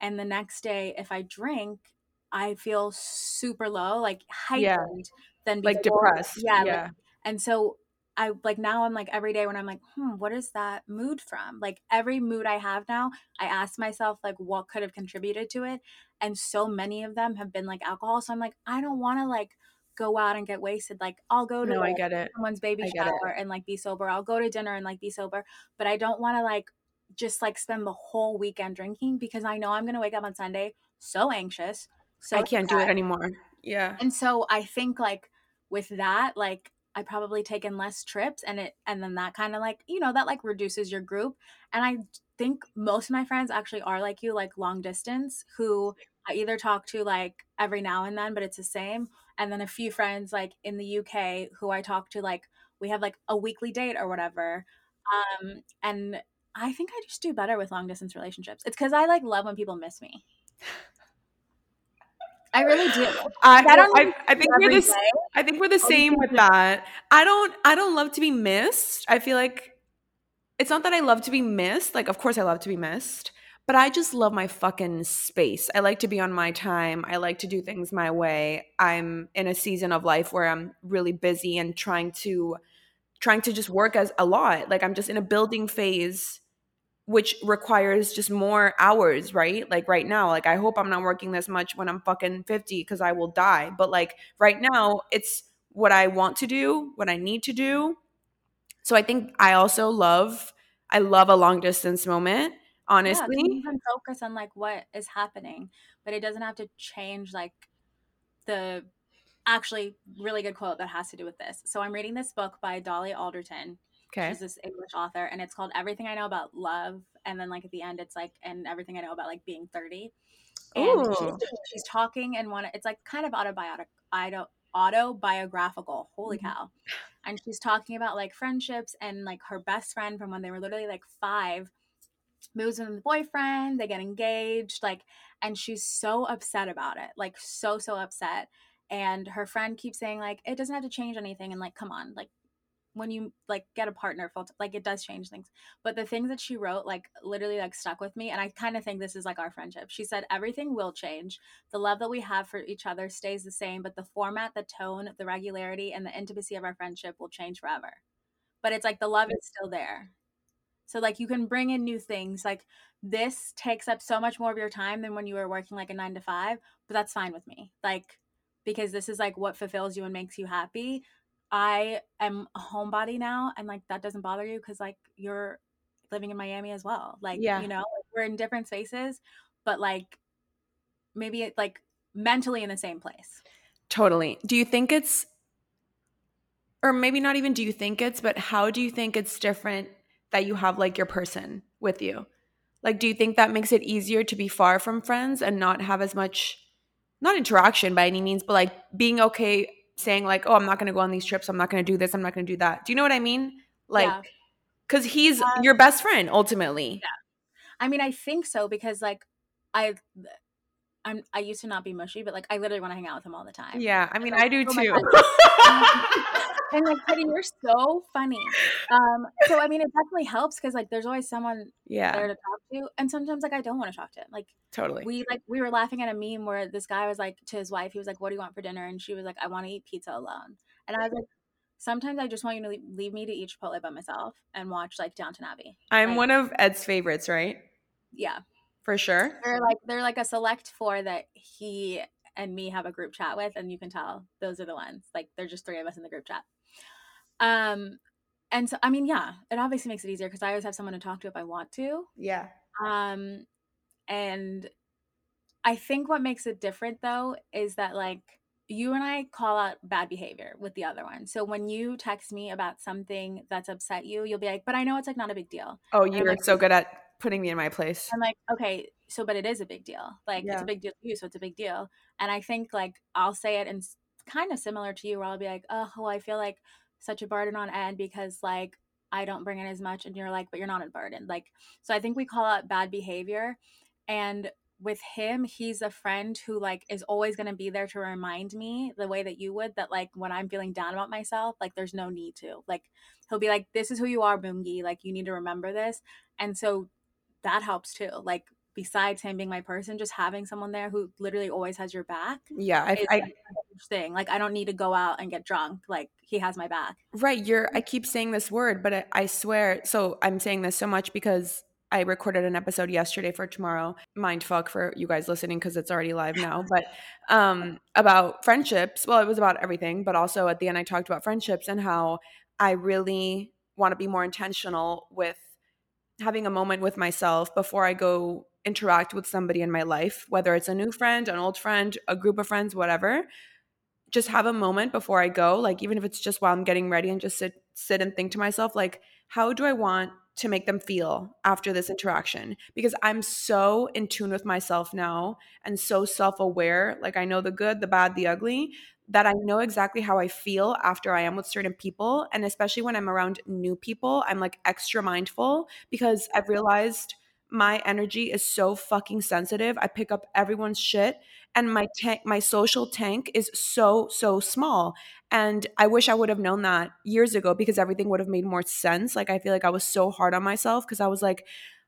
Speaker 2: And the next day if I drink, I feel super low, like heightened yeah. than
Speaker 1: before. like depressed.
Speaker 2: Yeah. yeah. Like, and so I like now I'm like every day when I'm like, hmm, what is that mood from? Like every mood I have now, I ask myself like what could have contributed to it. And so many of them have been like alcohol. So I'm like, I don't want to like go out and get wasted. Like I'll go to
Speaker 1: no,
Speaker 2: like,
Speaker 1: I get it.
Speaker 2: someone's baby shower and like be sober. I'll go to dinner and like be sober. But I don't want to like just like spend the whole weekend drinking because I know I'm gonna wake up on Sunday so anxious. So
Speaker 1: I can't sad. do it anymore. Yeah.
Speaker 2: And so I think like with that, like I probably taken less trips and it and then that kind of like, you know, that like reduces your group. And I think most of my friends actually are like you, like long distance, who I either talk to like every now and then, but it's the same. And then a few friends like in the UK who I talk to like we have like a weekly date or whatever. Um and I think I just do better with long distance relationships. It's cuz I like love when people miss me. I really do. *laughs*
Speaker 1: I, I don't. I, I, think we're the. I think we're the same with that. I don't. I don't love to be missed. I feel like it's not that I love to be missed. Like, of course, I love to be missed, but I just love my fucking space. I like to be on my time. I like to do things my way. I'm in a season of life where I'm really busy and trying to, trying to just work as a lot. Like I'm just in a building phase which requires just more hours, right? Like right now, like I hope I'm not working this much when I'm fucking 50 because I will die. But like right now, it's what I want to do, what I need to do. So I think I also love, I love a long distance moment, honestly. Yeah,
Speaker 2: focus on like what is happening, but it doesn't have to change like the actually really good quote that has to do with this. So I'm reading this book by Dolly Alderton Okay. She's this English author, and it's called Everything I Know About Love. And then, like at the end, it's like, and everything I know about like being thirty. And she's, she's, talking, and one, it's like kind of autobiographical, auto, autobiographical. Holy mm-hmm. cow! And she's talking about like friendships and like her best friend from when they were literally like five moves in with the boyfriend. They get engaged, like, and she's so upset about it, like so so upset. And her friend keeps saying like, it doesn't have to change anything, and like, come on, like when you like get a partner full like it does change things but the things that she wrote like literally like stuck with me and i kind of think this is like our friendship she said everything will change the love that we have for each other stays the same but the format the tone the regularity and the intimacy of our friendship will change forever but it's like the love is still there so like you can bring in new things like this takes up so much more of your time than when you were working like a 9 to 5 but that's fine with me like because this is like what fulfills you and makes you happy I am a homebody now, and like that doesn't bother you because like you're living in Miami as well. Like, yeah. you know, like, we're in different spaces, but like maybe it, like mentally in the same place.
Speaker 1: Totally. Do you think it's, or maybe not even do you think it's, but how do you think it's different that you have like your person with you? Like, do you think that makes it easier to be far from friends and not have as much, not interaction by any means, but like being okay saying, like, oh, I'm not going to go on these trips. I'm not going to do this. I'm not going to do that. Do you know what I mean? Like,
Speaker 2: Yeah.
Speaker 1: because he's
Speaker 2: Um,
Speaker 1: your best friend ultimately.
Speaker 2: Yeah. I mean, I think so because like I I'm I used to not be mushy, but like I literally want to hang out with him all the time.
Speaker 1: Yeah, I mean,
Speaker 2: like,
Speaker 1: I do
Speaker 2: oh
Speaker 1: too. *laughs* *laughs*
Speaker 2: And like, Teddy, you're so funny. Um, so I mean, it definitely helps because like there's always someone
Speaker 1: yeah.
Speaker 2: there to talk to, and sometimes like I don't want to talk to him. Like
Speaker 1: totally.
Speaker 2: we like we were laughing at a meme where this guy was like to his wife, he was like, "What do you want for dinner?" And she was like, "I want to eat pizza alone." And I was like, "Sometimes I just want you to leave, leave me to eat Chipotle by myself and watch like Downton Abbey."
Speaker 1: I'm
Speaker 2: Like,
Speaker 1: one of Ed's favorites, right?
Speaker 2: yeah.
Speaker 1: For sure.
Speaker 2: They're like they're like a select four that he and me have a group chat with, and you can tell those are the ones. Like they're just three of us in the group chat. Um, and so I mean, yeah, it obviously makes it easier because I always have someone to talk to if I want to.
Speaker 1: Yeah.
Speaker 2: Um, and I think what makes it different though is that like you and I call out bad behavior with the other one. So when you text me about something that's upset you, you'll be like, "But I know it's like not a big deal."
Speaker 1: Oh, you're
Speaker 2: like-
Speaker 1: so good at putting me in my place.
Speaker 2: I'm like, okay, so but it is a big deal. Like it's a big deal to you, so it's a big deal. And I think like I'll say it and kind of similar to you, where I'll be like, oh, well, I feel like such a burden on Ed because like I don't bring in as much, and you're like, but you're not a burden. Like so, I think we call it bad behavior, and with him, he's a friend who like is always going to be there to remind me the way that you would that like when I'm feeling down about myself, like there's no need to. Like he'll be like, "This is who you are, Mungi. Like you need to remember this." And so that helps too. Like besides him being my person, just having someone there who literally always has your back
Speaker 1: Yeah, I,
Speaker 2: is
Speaker 1: I
Speaker 2: like, a huge thing. Like I don't need to go out and get drunk. Like he has my back.
Speaker 1: right. You're. I keep saying this word, but I, I swear. So I'm saying this so much because I recorded an episode yesterday for tomorrow. Mind fuck for you guys listening because it's already live now. *laughs* But um, about friendships. Well, it was about everything, but also at the end I talked about friendships and how I really want to be more intentional with having a moment with myself before I go interact with somebody in my life, whether it's a new friend, an old friend, a group of friends, whatever. Just have a moment before I go, like even if it's just while I'm getting ready and just sit sit and think to myself like how do I want to make them feel after this interaction? Because I'm so in tune with myself now and so self-aware, like I know the good, the bad, the ugly, that I know exactly how I feel after I am with certain people. And especially when I'm around new people, I'm like extra mindful because I've realized my energy is so fucking sensitive. I pick up everyone's shit and my tank my social tank is so so small. And I wish I would have known that years ago because everything would have made more sense. Like I feel like I was so hard on myself because I was like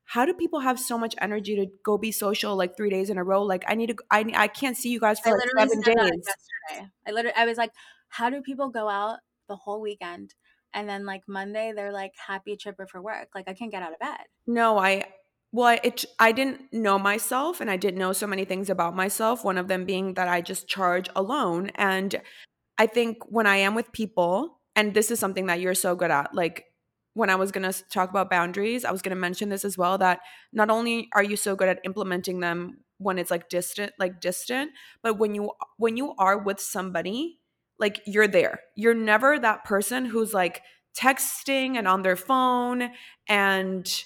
Speaker 1: how do people have so much energy to go be social like 3 days in a row? Like I need to I I can't see you guys
Speaker 2: I
Speaker 1: for like
Speaker 2: literally
Speaker 1: 7 days.
Speaker 2: yesterday. I literally I was like, how do people go out the whole weekend and then like Monday they're like happy chipper for work? Like I can't get out of bed.
Speaker 1: No, I well, it I didn't know myself and I didn't know so many things about myself, one of them being that I just charge alone and I think when I am with people and this is something that you're so good at, like when I was going to talk about boundaries, I was going to mention this as well that not only are you so good at implementing them when it's like distant, like distant, but when you when you are with somebody, like you're there. You're never that person who's like texting and on their phone and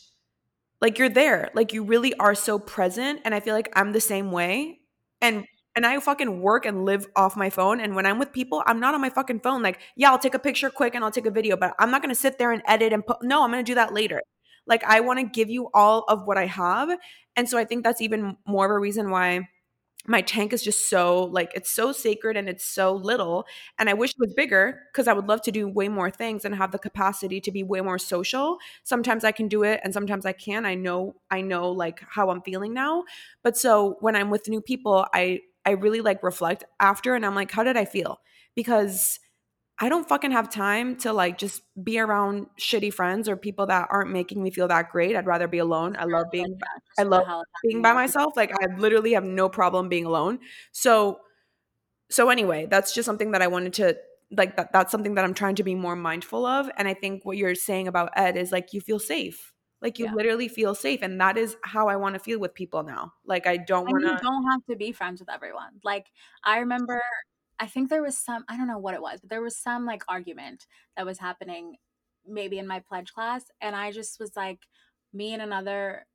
Speaker 1: like you're there like you really are so present and i feel like i'm the same way and and i fucking work and live off my phone and when i'm with people i'm not on my fucking phone like yeah i'll take a picture quick and i'll take a video but i'm not going to sit there and edit and put no i'm going to do that later. Like i want to give you all of what i have and so i think that's even more of a reason why my tank is just so like it's so sacred and it's so little and i wish it was bigger because i would love to do way more things and have the capacity to be way more social. Sometimes i can do it and sometimes i can i know i know like how i'm feeling now but so when i'm with new people i i really like reflect after and i'm like how did i feel? Because i don't fucking have time to like just be around shitty friends or people that aren't making me feel that great. I'd rather be alone. I love being
Speaker 2: Like, yeah, just
Speaker 1: I love being by myself. Like i literally have no problem being alone. So so anyway that's just something that i wanted to like that that's something that i'm trying to be more mindful of. And i think what you're saying about ed is like you feel safe. Like you
Speaker 2: Yeah.
Speaker 1: literally feel safe. And that is how i want to feel with people now. Like i don't want to
Speaker 2: don't have to be friends with everyone. Like I remember I think there was some, I don't know what it was, but there was some like argument that was happening maybe in my pledge class. And I just was like, me and another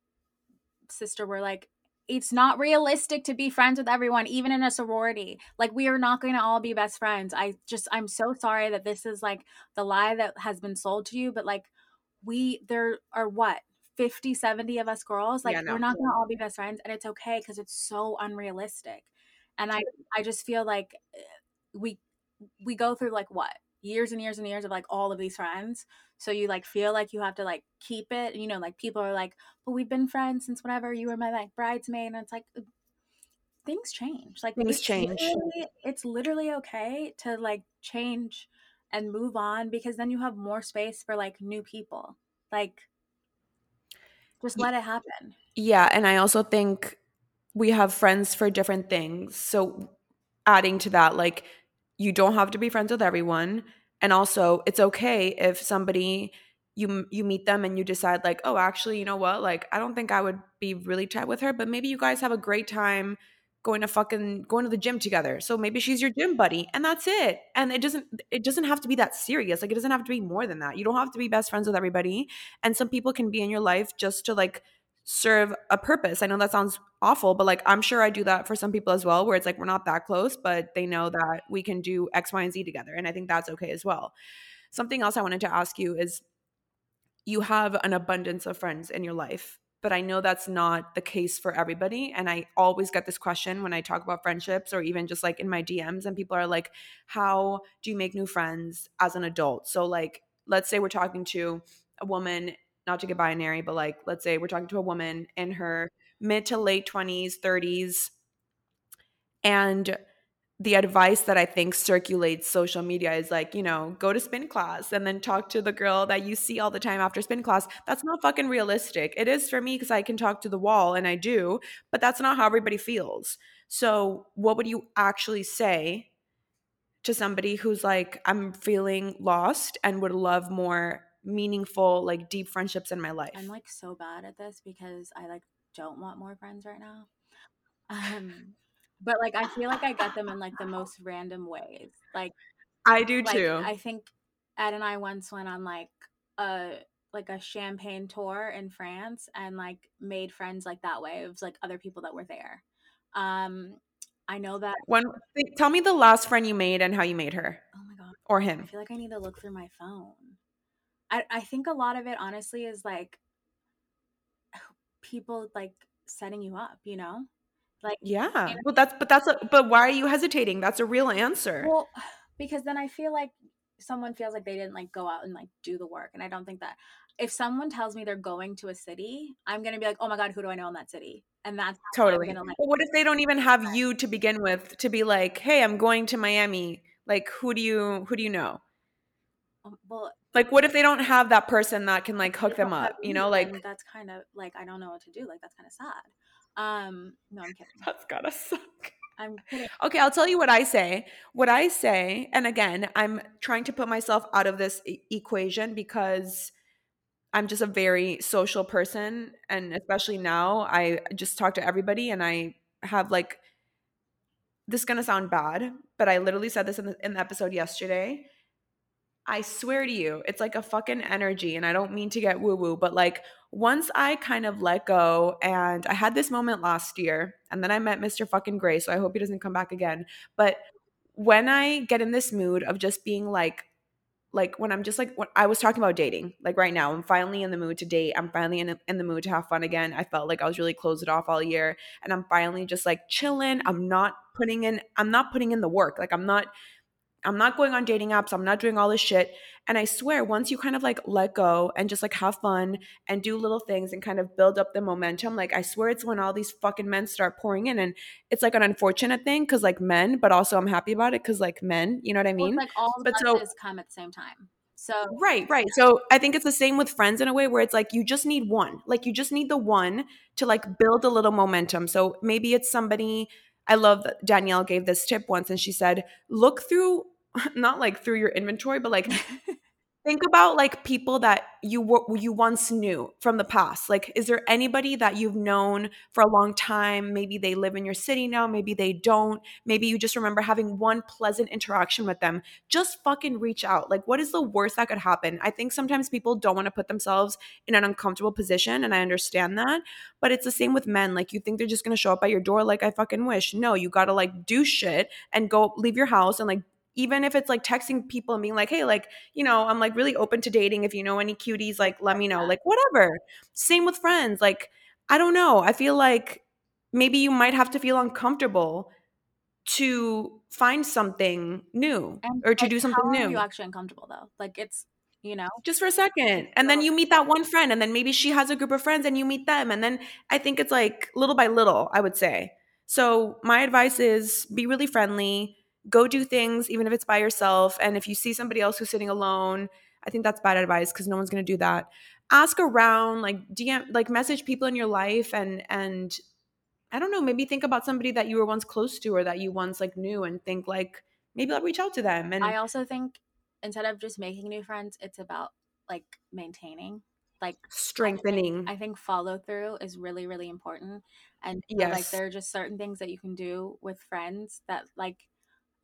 Speaker 2: sister were like, it's not realistic to be friends with everyone, even in a sorority. Like, we are not going to all be best friends. I just, I'm so sorry that this is like the lie that has been sold to you, but like, we, there are what, 50, 70 of us girls? Like,
Speaker 1: Yeah, no.
Speaker 2: we're not going to all be best friends. And it's okay because it's so unrealistic. And I, I just feel like eh, we, we go through like what? Years and years and years of like all of these friends. So you like feel like you have to like keep it. You know, like people are like, but we've been friends since whenever you were my like bridesmaid. And it's like, things change. Like
Speaker 1: Things
Speaker 2: it's
Speaker 1: change.
Speaker 2: literally- it's literally okay to like change and move on because then you have more space for like new people. Like just let it happen.
Speaker 1: Yeah, and I also think we have friends for different things. So adding to that, like you don't have to be friends with everyone, and also it's okay if somebody you you meet them and you decide like, oh, actually, you know what? Like I don't think I would be really tight with her, but maybe you guys have a great time going to fucking going to the gym together. So maybe she's your gym buddy and that's it. And it doesn't it doesn't have to be that serious. Like it doesn't have to be more than that. You don't have to be best friends with everybody. And some people can be in your life just to like serve a purpose. I know that sounds awful, but like I'm sure I do that for some people as well, where it's like we're not that close, but they know that we can do X, Y, and Z together. And I think that's okay as well. Something else I wanted to ask you is you have an abundance of friends in your life, but I know that's not the case for everybody. And I always get this question when I talk about friendships or even just like in my DMs, and people are like, How do you make new friends as an adult? So, like, let's say we're talking to a woman not to get binary, but like let's say we're talking to a woman in her mid to late 20s, 30s, and the advice that I think circulates social media is like, you know, go to spin class and then talk to the girl that you see all the time after spin class. That's not fucking realistic. It is for me because I can talk to the wall and I do, but that's not how everybody feels. So, what would you actually say to somebody who's like, I'm feeling lost and would love more meaningful, like deep friendships in my life?
Speaker 2: I'm like so bad at this because I like don't want more friends right now. Um but like I feel like I get them in like the most random ways. Like
Speaker 1: I do
Speaker 2: like
Speaker 1: too.
Speaker 2: I think Ed and I once went on like a like a champagne tour in France and like made friends like that way. It was like other people that were there. Um I know that
Speaker 1: when tell me the last friend you made and how you made her
Speaker 2: oh my god.
Speaker 1: or him I
Speaker 2: feel like I need to look through my phone. I, I think a lot of it honestly is like *sighs* people like setting you up, you know? Like
Speaker 1: Yeah. Well, that's but that's a but why are you hesitating? That's a real answer.
Speaker 2: well, *sighs* because then I feel like someone feels like they didn't like go out and like do the work. And I don't think that if someone tells me they're going to a city, I'm gonna be like, oh my god, who do I know in that city? And that's
Speaker 1: totally.
Speaker 2: gonna like
Speaker 1: But what if they don't even have you to begin with to be like, "Hey, I'm going to Miami." Like, who do you who do you know?
Speaker 2: um, well
Speaker 1: Like, what if they don't have that person that can like hook them up? You know, like
Speaker 2: that's kind of like I don't know what to do. Like that's kind of sad. Um, no, I'm kidding. *laughs*
Speaker 1: that's gotta suck.
Speaker 2: I'm kidding.
Speaker 1: Okay, I'll tell you what I say. What I say, and again, I'm trying to put myself out of this e- equation because I'm just a very social person. And especially now, I just talk to everybody and I have like, this is to sound bad, but I literally said this in the, in the episode yesterday. I swear to you, it's like a fucking energy. And I don't mean to get woo woo, but like once I kind of let go, and I had this moment last year, and then I met Mr. fucking Gray. So I hope he doesn't come back again. But when I get in this mood of just being like, like when I'm just like when I was talking about dating, like right now, I'm finally in the mood to date. I'm finally in, in the mood to have fun again. I felt like I was really closed off all year, and I'm finally just like chilling. I'm not putting in. I'm not putting in the work. Like I'm not. I'm not going on dating apps. I'm not doing all this shit. And I swear, once you kind of like let go and just like have fun and do little things and kind of build up the momentum, like I swear it's when all these fucking men start pouring in. And it's like an unfortunate thing because like men, but also I'm happy about it because like men, you know what I mean?
Speaker 2: it's like all
Speaker 1: but so-
Speaker 2: come at the same time. So
Speaker 1: Right, right. So I think it's the same with friends in a way where it's like you just need one. Like you just need the one to like build a little momentum. So maybe it's somebody I love that Danielle gave this tip once and she said, look through *laughs* not like through your inventory, but like *laughs* think about like people that you were you once knew from the past. Like is there anybody that you've known for a long time? Maybe they live in your city now maybe they don't. Maybe you just remember having one pleasant interaction with them. Just fucking reach out. Like what is the worst that could happen? I think sometimes people don't want to put themselves in an uncomfortable position and i understand that but it's the same with men. Like you think they're just going to show up at your door like i fucking wish. No you got to like do shit and go leave your house and like even if it's like texting people and being like, hey, like, you know, I'm like really open to dating. If you know any cuties, like, let me know. Like, whatever. Same with friends. Like, I don't know. I feel like maybe you might have to feel uncomfortable to find something new
Speaker 2: And
Speaker 1: or to
Speaker 2: like,
Speaker 1: do something
Speaker 2: how
Speaker 1: new.
Speaker 2: Are you actually uncomfortable though? Like it's you know.
Speaker 1: just for a second. And then you meet that one friend, and then maybe she has a group of friends and you meet them. And then I think it's like little by little, I would say. So, my advice is be really friendly, go do things, even if it's by yourself. And if you see somebody else who's sitting alone, I think that's bad advice because no one's going to do that. Ask around, like DM, like message people in your life, and and I don't know, maybe think about somebody that you were once close to or that you once like knew, and think like maybe I'll reach out to them. And
Speaker 2: I also think instead of just making new friends, it's about like maintaining. Like
Speaker 1: strengthening.
Speaker 2: I think follow through is really, really important. And know, like there are just certain things that you can do with friends that like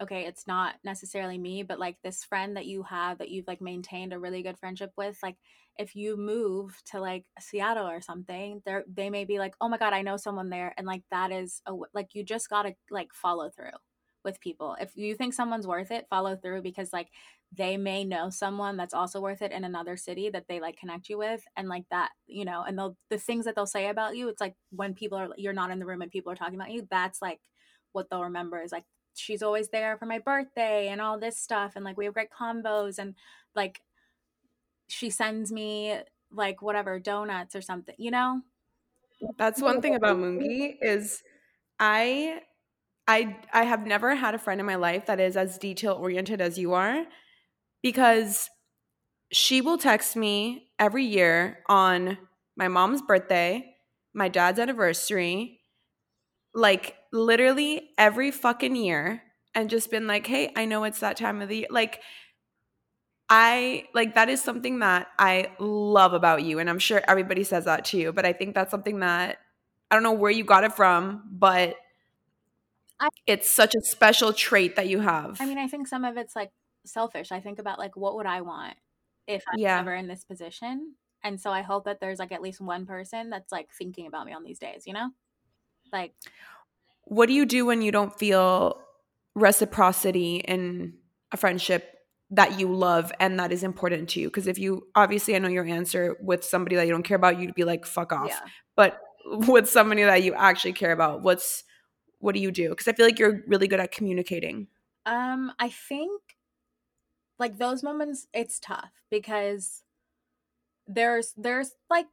Speaker 2: okay, it's not necessarily me, but like this friend that you have that you've like maintained a really good friendship with, like if you move to like Seattle or something, they they may be like, "Oh my god, I know someone there." And like that is a, like you just got to like follow through with people. If you think someone's worth it, follow through because like they may know someone that's also worth it in another city that they like connect you with and like that, you know, and they'll the things that they'll say about you, it's like when people are you're not in the room and people are talking about you, that's like what they'll remember is like she's always there for my birthday and all this stuff and like we have great combos and like she sends me like whatever donuts or something you know?
Speaker 1: That's one thing about Mungi is I I I have never had a friend in my life that is as detail oriented as you are because she will text me every year on my mom's birthday, my dad's anniversary, like literally every fucking year and just been like, "Hey, I know it's that time of the year." Like I like that is something that I love about you and I'm sure everybody says that to you, but I think that's something that I don't know where you got it from, but
Speaker 2: I-
Speaker 1: it's such a special trait that you have.
Speaker 2: i mean i think some of it's like selfish i think about like what would i want if i'm
Speaker 1: Yeah.
Speaker 2: ever in this position and so i hope that there's like at least one person that's like thinking about me on these days you know like
Speaker 1: what do you do when you don't feel reciprocity in a friendship that you love and that is important to you? Because if you obviously, I know your answer with somebody that you don't care about, you'd be like, fuck off.
Speaker 2: yeah
Speaker 1: But with somebody that you actually care about, what's what do you do? Because I feel like you're really good at communicating.
Speaker 2: Um, I think like those moments it's tough because there's there's like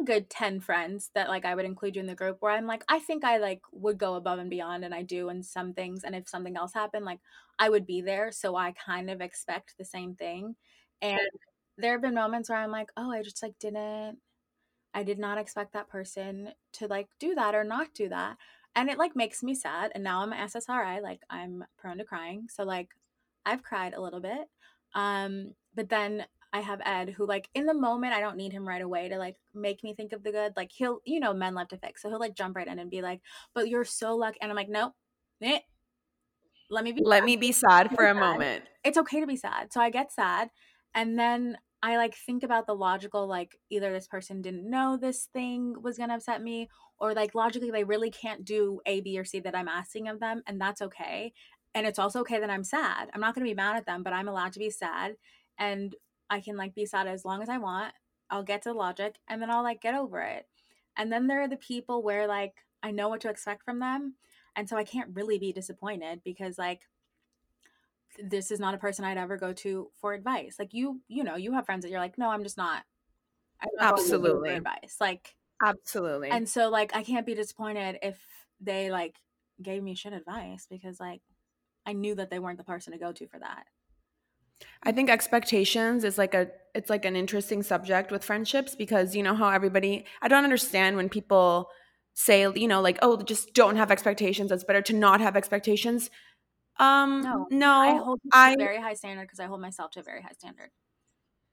Speaker 2: a good 10 friends that like I would include you in the group where I'm like I think I like would go above and beyond and I do in some things and if something else happened like I would be there so I kind of expect the same thing and there have been moments where I'm like oh I just like didn't I did not expect that person to like do that or not do that. And it like makes me sad. And now I'm an SSRI, like I'm prone to crying. So like I've cried a little bit. Um, but then I have Ed who like in the moment I don't need him right away to like make me think of the good. Like he'll, you know, men love to fix. So he'll like jump right in and be like, but you're so lucky. And I'm like, nope. Eh. Let me be
Speaker 1: Let me be sad *laughs* for a
Speaker 2: sad.
Speaker 1: moment.
Speaker 2: it's okay to be sad. So I get sad and then I like think about the logical like either this person didn't know this thing was going to upset me or like logically they really can't do A B or C that I'm asking of them and that's okay. And it's also okay that I'm sad. I'm not going to be mad at them, but I'm allowed to be sad and I can like be sad as long as I want. I'll get to the logic and then I'll like get over it. And then there are the people where like I know what to expect from them and so I can't really be disappointed because like this is not a person I'd ever go to for advice. Like you, you know, you have friends that you're like, no, I'm just not. I'm not going to you
Speaker 1: Absolutely.
Speaker 2: Advice, like,
Speaker 1: Absolutely.
Speaker 2: and so like I can't be disappointed if they like gave me shit advice because like I knew that they weren't the person to go to for that.
Speaker 1: I think expectations is like a it's like an interesting subject with friendships because you know how everybody I don't understand when people say you know like oh just don't have expectations it's better to not have expectations um
Speaker 2: No,
Speaker 1: no
Speaker 2: I hold
Speaker 1: I
Speaker 2: a very high standard because I hold myself to a very high standard.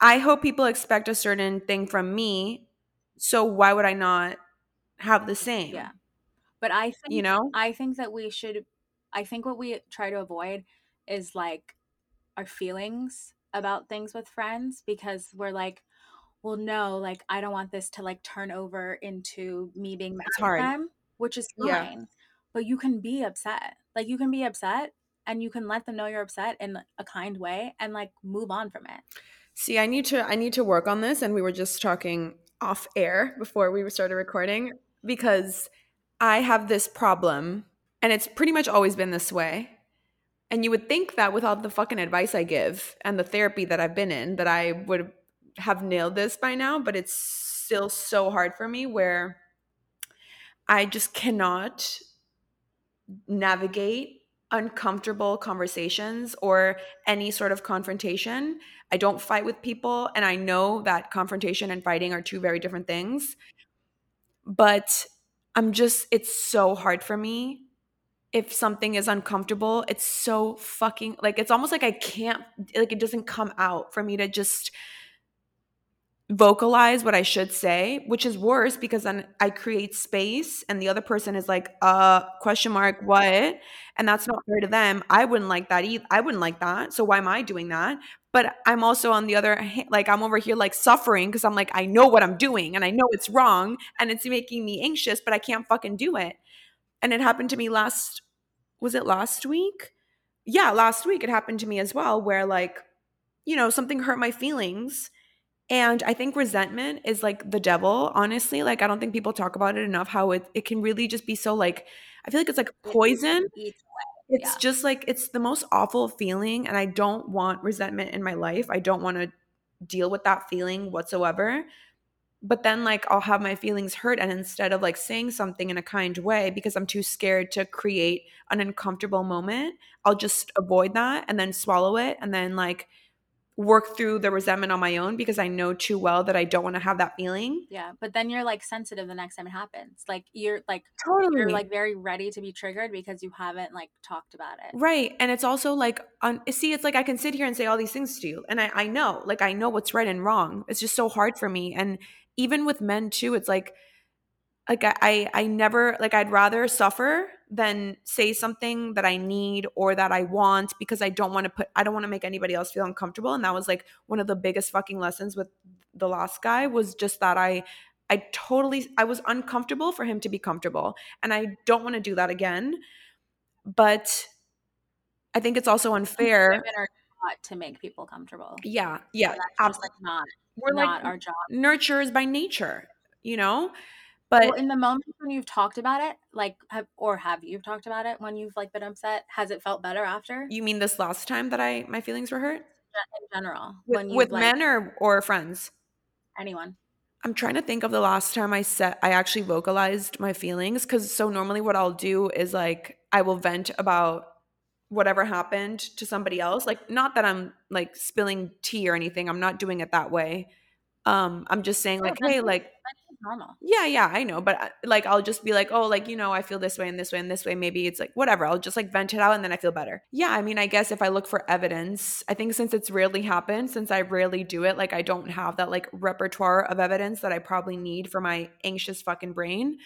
Speaker 1: I hope people expect a certain thing from me. So why would I not have the same?
Speaker 2: Yeah. But I think
Speaker 1: You know?
Speaker 2: I think that we should I think what we try to avoid is like our feelings about things with friends because we're like, well, no, like I don't want this to like turn over into me being mad
Speaker 1: It's
Speaker 2: at them, which is
Speaker 1: Yeah.
Speaker 2: fine. But you can be upset. Like you can be upset and you can let them know you're upset in a kind way and like move on from it.
Speaker 1: See, I need to I need to work on this and we were just talking off air before we started recording because I have this problem and it's pretty much always been this way. And you would think that with all the fucking advice I give and the therapy that I've been in that I would have nailed this by now, but it's still so hard for me where I just cannot navigate uncomfortable conversations or any sort of confrontation. I don't fight with people, and I know that confrontation and fighting are two very different things. But I'm just, it's so hard for me. If something is uncomfortable, it's so fucking like it's almost like I can't, like it doesn't come out for me to just vocalize what I should say, which is worse because then I create space and the other person is like, uh, question mark, what? And that's not fair to them. I wouldn't like that either. I wouldn't like that. So why am I doing that? But I'm also on the other hand, like I'm over here like suffering because I'm like, I know what I'm doing and I know it's wrong and it's making me anxious, but I can't fucking do it. And it happened to me last, was it last week? Yeah, last week it happened to me as well, where like, you know, something hurt my feelings and I think resentment is like the devil, honestly. Like I don't think people talk about it enough how it it can really just be so like I feel like it's like poison. It's
Speaker 2: yeah.
Speaker 1: just like it's the most awful feeling and I don't want resentment in my life. I don't want to deal with that feeling whatsoever. But then like I'll have my feelings hurt and instead of like saying something in a kind way because I'm too scared to create an uncomfortable moment, I'll just avoid that and then swallow it and then like work through the resentment on my own because I know too well that I don't want to have that feeling.
Speaker 2: Yeah, but then you're like sensitive the next time it happens. Like you're like
Speaker 1: Totally.
Speaker 2: you're like very ready to be triggered because you haven't like talked about it.
Speaker 1: Right. And it's also like, on, see, it's like I can sit here and say all these things to you. And I, I know, like, I know what's right and wrong. It's just so hard for me. And even with men too, it's like, like I, I, never, like, I'd rather suffer than say something that I need or that I want because I don't want to put, I don't want to make anybody else feel uncomfortable. And that was like one of the biggest fucking lessons with the last guy was just that I, I totally, I was uncomfortable for him to be comfortable. And I don't want to do that again. But I think it's also unfair.
Speaker 2: Women are to make people comfortable.
Speaker 1: Yeah, yeah.
Speaker 2: That's
Speaker 1: ab-
Speaker 2: just like not
Speaker 1: We're
Speaker 2: not
Speaker 1: like
Speaker 2: our job.
Speaker 1: nurturers by nature, you know? But
Speaker 2: Well, in the moment when you've talked about it, like have or have you talked about it when you've like been upset? Has it felt better after?
Speaker 1: you mean this last time that I my feelings were hurt?
Speaker 2: in general,
Speaker 1: With, with
Speaker 2: like
Speaker 1: men or or friends?
Speaker 2: anyone.
Speaker 1: I'm trying to think of the last time I said I actually vocalized my feelings cuz so normally what I'll do is like I will vent about whatever happened to somebody else. Like not that I'm like spilling tea or anything. I'm not doing it that way. Um I'm just saying like
Speaker 2: No,
Speaker 1: hey like
Speaker 2: normal.
Speaker 1: Yeah, yeah, I know, but uh, like I'll just be like, "Oh, like, you know, I feel this way and this way and this way." Maybe it's like whatever. I'll just like vent it out and then I feel better. Yeah, I mean, I guess if I look for evidence, I think since it's rarely happened, since I rarely do it, like I don't have that like repertoire of evidence that I probably need for my anxious fucking brain.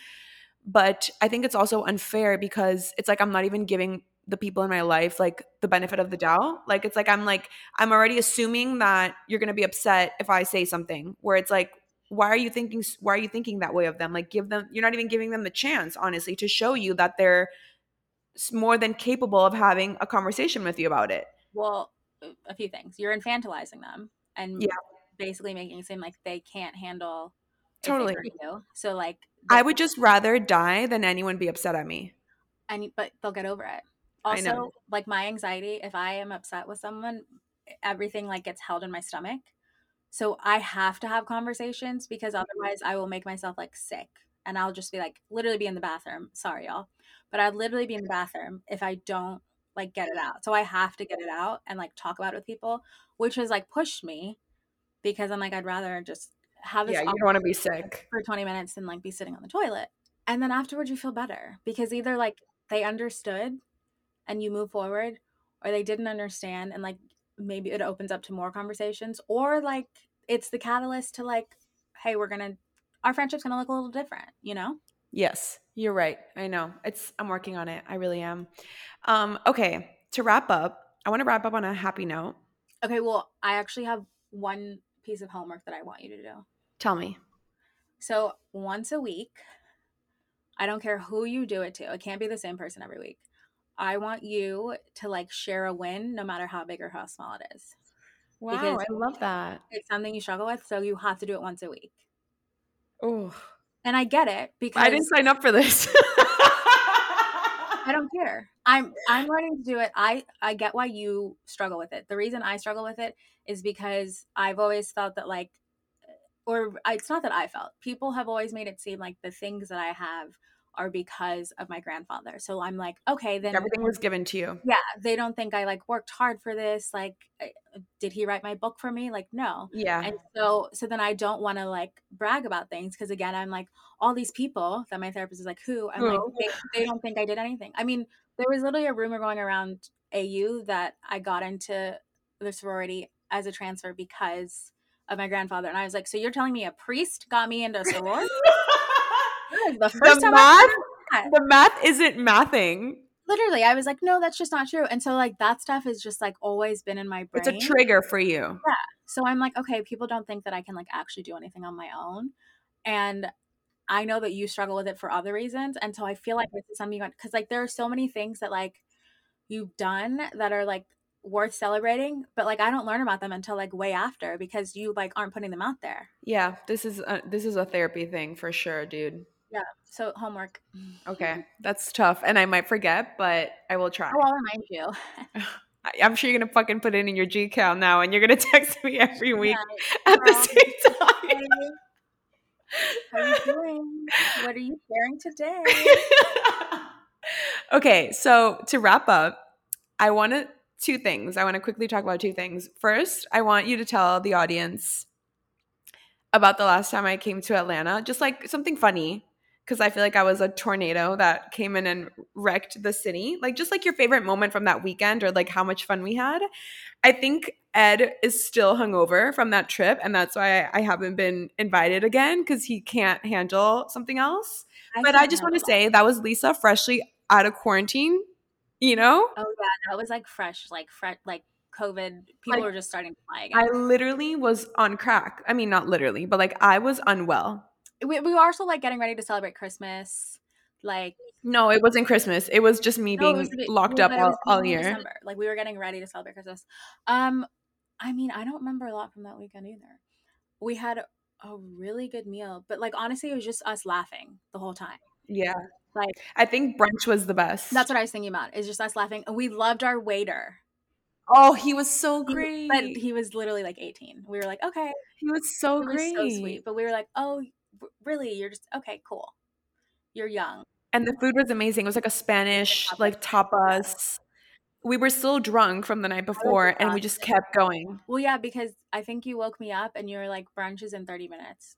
Speaker 1: But I think it's also unfair because it's like I'm not even giving the people in my life like the benefit of the doubt. Like it's like I'm like I'm already assuming that you're going to be upset if I say something where it's like why are you thinking why are you thinking that way of them like give them you're not even giving them the chance honestly to show you that they're more than capable of having a conversation with you about it
Speaker 2: Well, a- few things. You're infantilizing them and
Speaker 1: Yeah.
Speaker 2: basically making it seem like they can't handle
Speaker 1: Totally.
Speaker 2: you. So like
Speaker 1: i would just rather die than anyone be upset at me
Speaker 2: and but they'll get over it. Also, like my anxiety, if I am upset with someone, everything like gets held in my stomach. So I have to have conversations because mm-hmm. otherwise I will make myself like sick and I'll just be like literally be in the bathroom. Sorry y'all. But I'd literally be in the bathroom if I don't like get it out. So I have to get it out and like talk about it with people, which has like pushed me because I'm like I'd rather just have this
Speaker 1: yeah you don't want to be sick
Speaker 2: for 20 minutes and like be sitting on the toilet. And then afterwards you feel better because either like they understood and you move forward or they didn't understand and like maybe it opens up to more conversations or like it's the catalyst to like hey we're gonna our friendship's gonna look a little different you know
Speaker 1: Yes, you're right. I know. It's I'm working on it. I really am. Um, okay, to wrap up, I want to wrap up on a happy note.
Speaker 2: okay well i actually have one piece of homework that i want you to do
Speaker 1: Tell me.
Speaker 2: so once a week i don't care who you do it to it can't be the same person every week i want you to like share a win no matter how big or how small it is
Speaker 1: Wow,
Speaker 2: Because-
Speaker 1: I love that.
Speaker 2: it's something you struggle with so you have to do it once a week
Speaker 1: Oh,
Speaker 2: and i get it because
Speaker 1: I didn't sign up for this.
Speaker 2: I don't care. I'm I'm learning to do it. I I get why you struggle with it. The reason I struggle with it is because I've always felt that like or it's not that I felt. People have always made it seem like the things that I have are because of my grandfather. So I'm like, okay, then
Speaker 1: Everything was given to you.
Speaker 2: yeah, they don't think I like worked hard for this. Like eh, did he write my book for me? Like no.
Speaker 1: Yeah.
Speaker 2: And so so then I don't want to like brag about things because again I'm like all these people that my therapist is like who I'm like they, they don't think I did anything. I mean there was literally a rumor going around AU that I got into the sorority as a transfer because of my grandfather and I was like so you're telling me a priest got me into a sorority? *laughs* *laughs* The first
Speaker 1: the
Speaker 2: time
Speaker 1: math,
Speaker 2: that.
Speaker 1: the math isn't mathing.
Speaker 2: literally I was like no that's just not true. And so like that stuff has just like always been in my brain.
Speaker 1: It's a trigger for you. Yeah.
Speaker 2: So I'm like, okay, people don't think that I can like actually do anything on my own. And I know that you struggle with it for other reasons. And so I feel like this is something because like there are so many things that like you've done that are like worth celebrating, but like I don't learn about them until like way after because you like aren't putting them out there.
Speaker 1: Yeah, this is a, this is a therapy thing for sure, dude.
Speaker 2: Yeah. So homework.
Speaker 1: Okay, that's tough, and I might forget, but I will try.
Speaker 2: I'll remind you. *laughs*
Speaker 1: I'm sure you're gonna fucking put it in your G cal now, and you're gonna *laughs* text me every week
Speaker 2: Yeah,
Speaker 1: at the same *laughs* time.
Speaker 2: How are you doing? What are you sharing today?
Speaker 1: okay, so to wrap up, I want to two things. I want to quickly talk about two things. First, I want you to tell the audience about the last time I came to Atlanta, just like something funny because I feel like I was a tornado that came in and wrecked the city. Like just like your favorite moment from that weekend or like how much fun we had. I think Ed is still hungover from that trip and that's why I haven't been invited again cuz he can't handle something else. But I just want to say that was Lisa freshly out of quarantine, you know?
Speaker 2: Oh yeah, that was like fresh, like fresh, like COVID. People
Speaker 1: Like,
Speaker 2: were just starting to fly again.
Speaker 1: I literally was on crack. I mean, not literally, but like I was unwell.
Speaker 2: We, we were also like getting ready to celebrate Christmas. Like
Speaker 1: No, it wasn't Christmas. It was just me
Speaker 2: no,
Speaker 1: being
Speaker 2: was be-
Speaker 1: locked
Speaker 2: well,
Speaker 1: up all, all year.
Speaker 2: December. Like we were getting ready to celebrate Christmas. Um, I mean, I don't remember a lot from that weekend either. We had a really good meal, but like honestly, it was just us laughing the whole time.
Speaker 1: Yeah.
Speaker 2: Like
Speaker 1: I think brunch was the best.
Speaker 2: that's what I was thinking about. It's just us laughing, and we loved our waiter.
Speaker 1: Oh, he was so
Speaker 2: He-
Speaker 1: great.
Speaker 2: but he was literally like 18. We were like, okay,
Speaker 1: he was so
Speaker 2: was
Speaker 1: great.
Speaker 2: so sweet. But we were like, oh, really? You're just okay, cool. You're young.
Speaker 1: And the food was amazing. It was like a Spanish, like tapas. We were still drunk from the night before, and we just kept going.
Speaker 2: Well, yeah, because I think you woke me up and you were like, brunch is in 30 minutes.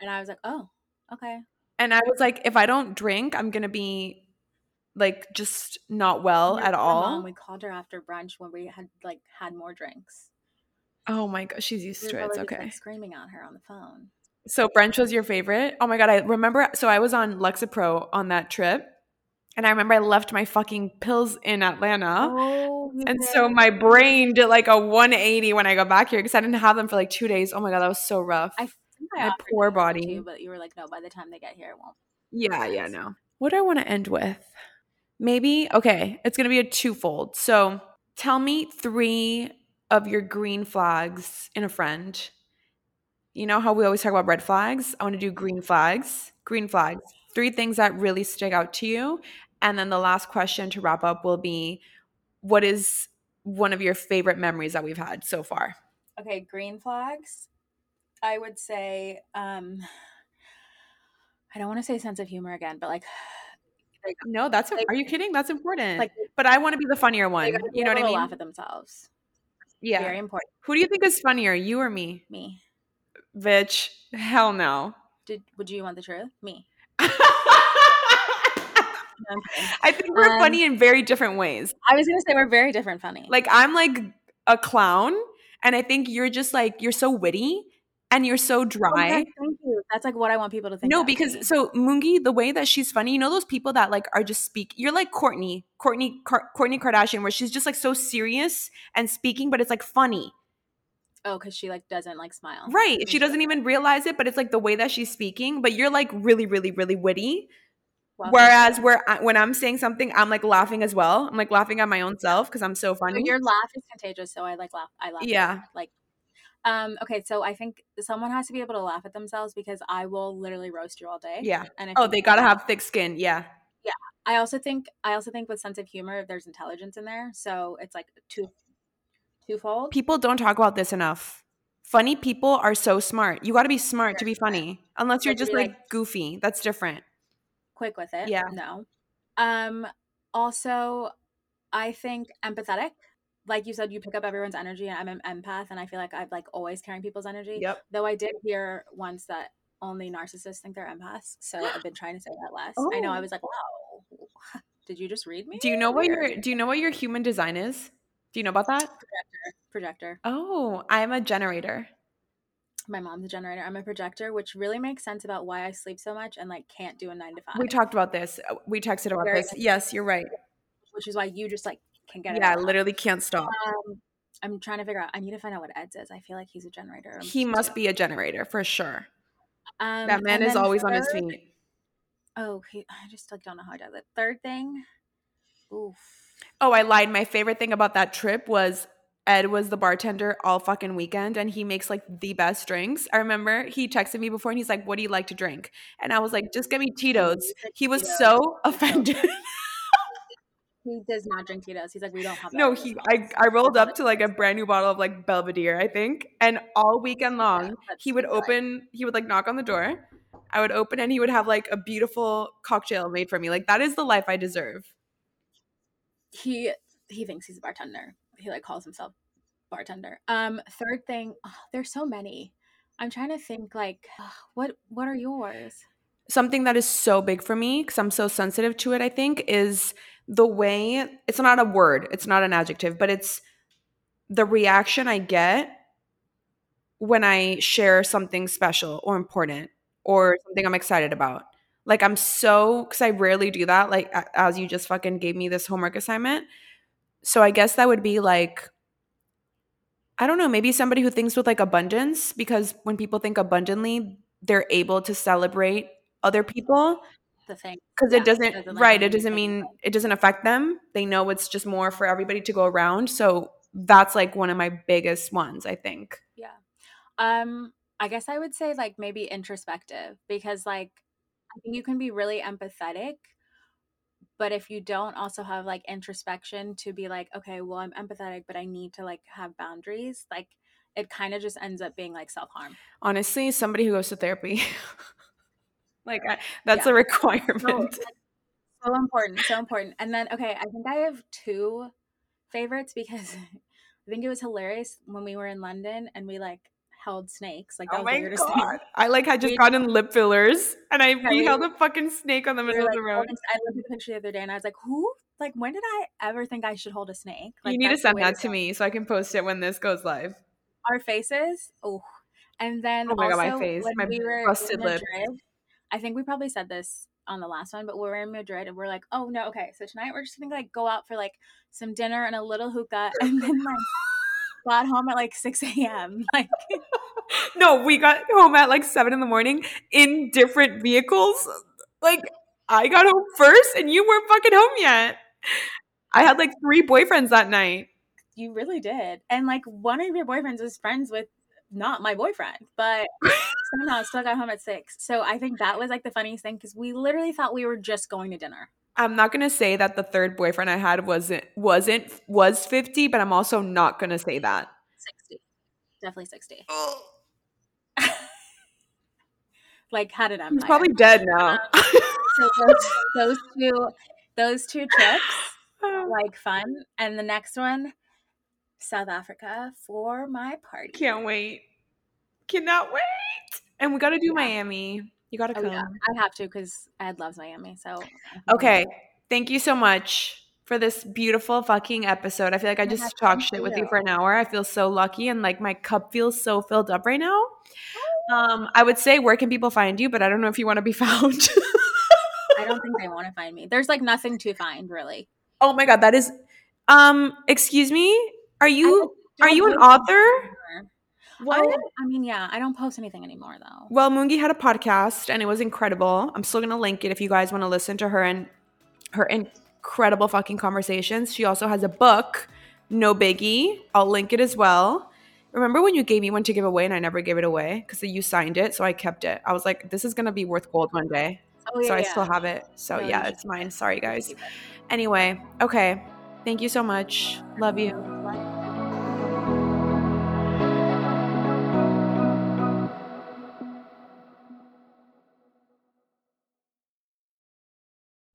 Speaker 2: And I was like, oh, okay.
Speaker 1: And I was like, if I don't drink, I'm gonna be like just not well at all.
Speaker 2: Mom, we called her after brunch when we had like had more drinks.
Speaker 1: oh my gosh, she's used
Speaker 2: We
Speaker 1: to it. It's okay.
Speaker 2: like, screaming at her on the phone.
Speaker 1: So brunch was your favorite? Oh my god, I remember so I was on Lexapro on that trip. And I remember I left my fucking pills in Atlanta.
Speaker 2: Oh,
Speaker 1: And so my brain did like a 180 when I got back here because I didn't have them for like two days. Oh my god, that was so rough.
Speaker 2: I
Speaker 1: my poor body.
Speaker 2: too, but you were like, no. By the time they get here, it won't.
Speaker 1: yeah, yeah, no. What do I want to end with? Maybe okay, it's gonna be a twofold. So tell me three of your green flags in a friend. You know how we always talk about red flags? I want to do green flags. Green flags. Three things that really stick out to you. And then the last question to wrap up will be what is one of your favorite memories that we've had so far?
Speaker 2: Okay, green flags. I would say, um, I don't want to say sense of humor again, but like, *sighs* like,
Speaker 1: No, that's
Speaker 2: Like-
Speaker 1: are you kidding? That's important.
Speaker 2: like
Speaker 1: but I want to be the funnier one. You know what I mean?
Speaker 2: Laugh at themselves.
Speaker 1: yeah.
Speaker 2: Very important.
Speaker 1: Who do you think is funnier, you or me?
Speaker 2: Me.
Speaker 1: Bitch, hell no.
Speaker 2: Did would you want the truth? Me. *laughs*
Speaker 1: I think we're
Speaker 2: Um,
Speaker 1: funny in very different ways.
Speaker 2: I was gonna say we're very different funny.
Speaker 1: Like I'm like a clown, and I think you're just like you're so witty and you're so
Speaker 2: Oh,
Speaker 1: dry.
Speaker 2: thank you. That's like what I want people to think.
Speaker 1: No, because
Speaker 2: me.
Speaker 1: so Mungi, the way that she's funny, you know those people that like are just speak. You're like Courtney, Courtney, Kourtney Kardashian, where she's just like so serious and speaking, but it's like funny,
Speaker 2: oh, because she like doesn't like smile.
Speaker 1: right? She doesn't even realize it, but it's like the way that she's speaking. But you're like really, really, really witty. Whereas where I, when I'm saying something, I'm like laughing as well. I'm like laughing at my own self because I'm so
Speaker 2: So
Speaker 1: funny.
Speaker 2: your laugh is contagious, so I like laugh. I laugh.
Speaker 1: Yeah.
Speaker 2: Like, um. Okay, so I think someone has to be able to laugh at themselves because I will literally roast you all day.
Speaker 1: Yeah.
Speaker 2: And if
Speaker 1: Oh, they gotta have thick skin. Yeah. Yeah.
Speaker 2: I also think I also think with sense of humor, there's intelligence in there, so it's like two twofold.
Speaker 1: People don't talk about this enough. Funny people are so smart. You got to be smart to be funny. Unless you're just like
Speaker 2: like-
Speaker 1: goofy. That's different.
Speaker 2: Quick with it.
Speaker 1: Yeah.
Speaker 2: No. Um. Also, I think empathetic. Like you said, you pick up everyone's energy, and I'm an empath, and I feel like I've like always carrying people's energy.
Speaker 1: Yep.
Speaker 2: Though I did hear once that only narcissists think they're empaths, so *gasps* I've been trying to say that less. I know. I
Speaker 1: Oh.
Speaker 2: was like, wow. *laughs* Did you just read me?
Speaker 1: Do you know what your Do you know what your human design is? Do you know about that?
Speaker 2: projector?
Speaker 1: Oh, I'm a generator.
Speaker 2: My mom's a generator. I'm a projector, which really makes sense about why I sleep so much and like can't do a nine to five.
Speaker 1: We talked about this. Uh, We texted about
Speaker 2: Very
Speaker 1: this. Yes, you're right.
Speaker 2: which is why you just like can get it.
Speaker 1: Yeah, I literally can't stop.
Speaker 2: Um, I'm trying to figure out. I need to find out what Ed says. I feel like he's a generator. or
Speaker 1: He must be a generator for sure.
Speaker 2: Um,
Speaker 1: That man is always on his feet.
Speaker 2: Oh, he, I just like don't know how he does it. Third thing, oof.
Speaker 1: Oh, I lied. My favorite thing about that trip was Ed was the bartender all fucking weekend and he makes like the best drinks. I remember he texted me before and he's like, What do you like to drink? And I was like, Just get me Tito's. He was
Speaker 2: Tito's.
Speaker 1: so *laughs* offended.
Speaker 2: He does not drink Tito's. He's like, we don't have. that
Speaker 1: no, he. I, I rolled up to like a brand new bottle of like Belvedere, I think. And all weekend long, he would open, he would like knock on the door. I would open and he would have like a beautiful cocktail made for me. Like that is the life I deserve.
Speaker 2: He he thinks he's a bartender. He like calls himself bartender. Um, third thing, oh, there's so many. I'm trying to think like what what are yours?
Speaker 1: something that is so big for me because I'm so sensitive to it, I think, is the way it's not a word, it's not an adjective, but it's the reaction I get when I share something special or important or something I'm excited about. Like, I'm so, because I rarely do that, like, as you just fucking gave me this homework assignment. So I guess that would be like, I don't know, maybe somebody who thinks with like abundance, because when people think abundantly, they're able to celebrate other people
Speaker 2: The thing.
Speaker 1: because
Speaker 2: Yeah,
Speaker 1: it doesn't
Speaker 2: doesn't, like,
Speaker 1: right it doesn't mean it doesn't affect them they know it's just more for everybody to go around so that's like one of my biggest ones i think
Speaker 2: Yeah. Um, I guess I would say like maybe introspective because like I think you can be really empathetic, but if you don't also have like introspection to be like, okay, well, I'm empathetic, but I need to like have boundaries, like it kind of just ends up being like self harm.
Speaker 1: honestly somebody who goes to therapy *laughs* like I, that's
Speaker 2: Yeah.
Speaker 1: a requirement
Speaker 2: So important, so important. And then okay, I think I have two favorites because *laughs* I think it was hilarious when we were in London and we like held snakes. Like that
Speaker 1: oh
Speaker 2: was the
Speaker 1: my
Speaker 2: weirdest
Speaker 1: god
Speaker 2: thing.
Speaker 1: i like had just
Speaker 2: We-
Speaker 1: gotten lip fillers and i
Speaker 2: Yeah,
Speaker 1: we held a fucking snake on the middle of the oh,
Speaker 2: road I looked at the picture the other day and I was like, who? Like, when did I ever think I should hold a snake? Like,
Speaker 1: you need to send that to me so i can post it when this goes live
Speaker 2: Our faces. Oh. And then
Speaker 1: Oh my God,
Speaker 2: also
Speaker 1: my face, my
Speaker 2: we were
Speaker 1: busted
Speaker 2: in
Speaker 1: lip.
Speaker 2: I think we probably said this on the last one, but we were in Madrid and we're like, oh no, okay, so tonight we're just gonna like go out for like some dinner and a little hookah *laughs* and then like got home at like 6 a.m. *laughs* Like *laughs*
Speaker 1: no we got home at like seven in the morning in different vehicles like i got home first and you weren't fucking home yet i had like three boyfriends that night
Speaker 2: you really did. And like one of your boyfriends was friends with not my boyfriend, but *laughs* somehow still got home at six. So I think that was like the funniest thing because we literally thought we were just going to dinner.
Speaker 1: I'm not gonna say that the third boyfriend i had wasn't wasn't was 50 but i'm also not gonna say that
Speaker 2: 60. Definitely 60. *gasps* *laughs* like had an empire.
Speaker 1: he's probably dead now um,
Speaker 2: so those, *laughs* those two those two trips *sighs* like fun. And the next one, South Africa for my party.
Speaker 1: can't wait cannot wait and we gotta do miami you gotta
Speaker 2: Oh
Speaker 1: come
Speaker 2: yeah, I have to because Ed loves Miami. So
Speaker 1: okay thank you so much for this beautiful fucking episode. I feel like I just talked shit with you for an hour. I feel so lucky and like my cup feels so filled up right now. Um, I would say where can people find you, but I don't know if you want to be *laughs* found.
Speaker 2: I don't think they want to find me. There's like nothing to find really.
Speaker 1: Oh my god, that is um excuse me? Are you are you an author?
Speaker 2: What? Oh, I mean, yeah, I don't post anything anymore though.
Speaker 1: Well, Mungi had a podcast and it was incredible. I'm still gonna link it if you guys want to listen to her and her incredible fucking conversations. She also has a book, No Biggie. I'll link it as well. Remember when you gave me one to give away and I never gave it away because you signed it, so I kept it. I was like, this is gonna be worth gold one day. Oh, yeah, so I yeah. still have it. So yeah, it's mine. Sorry guys. Anyway, okay. Thank you so much. Love you.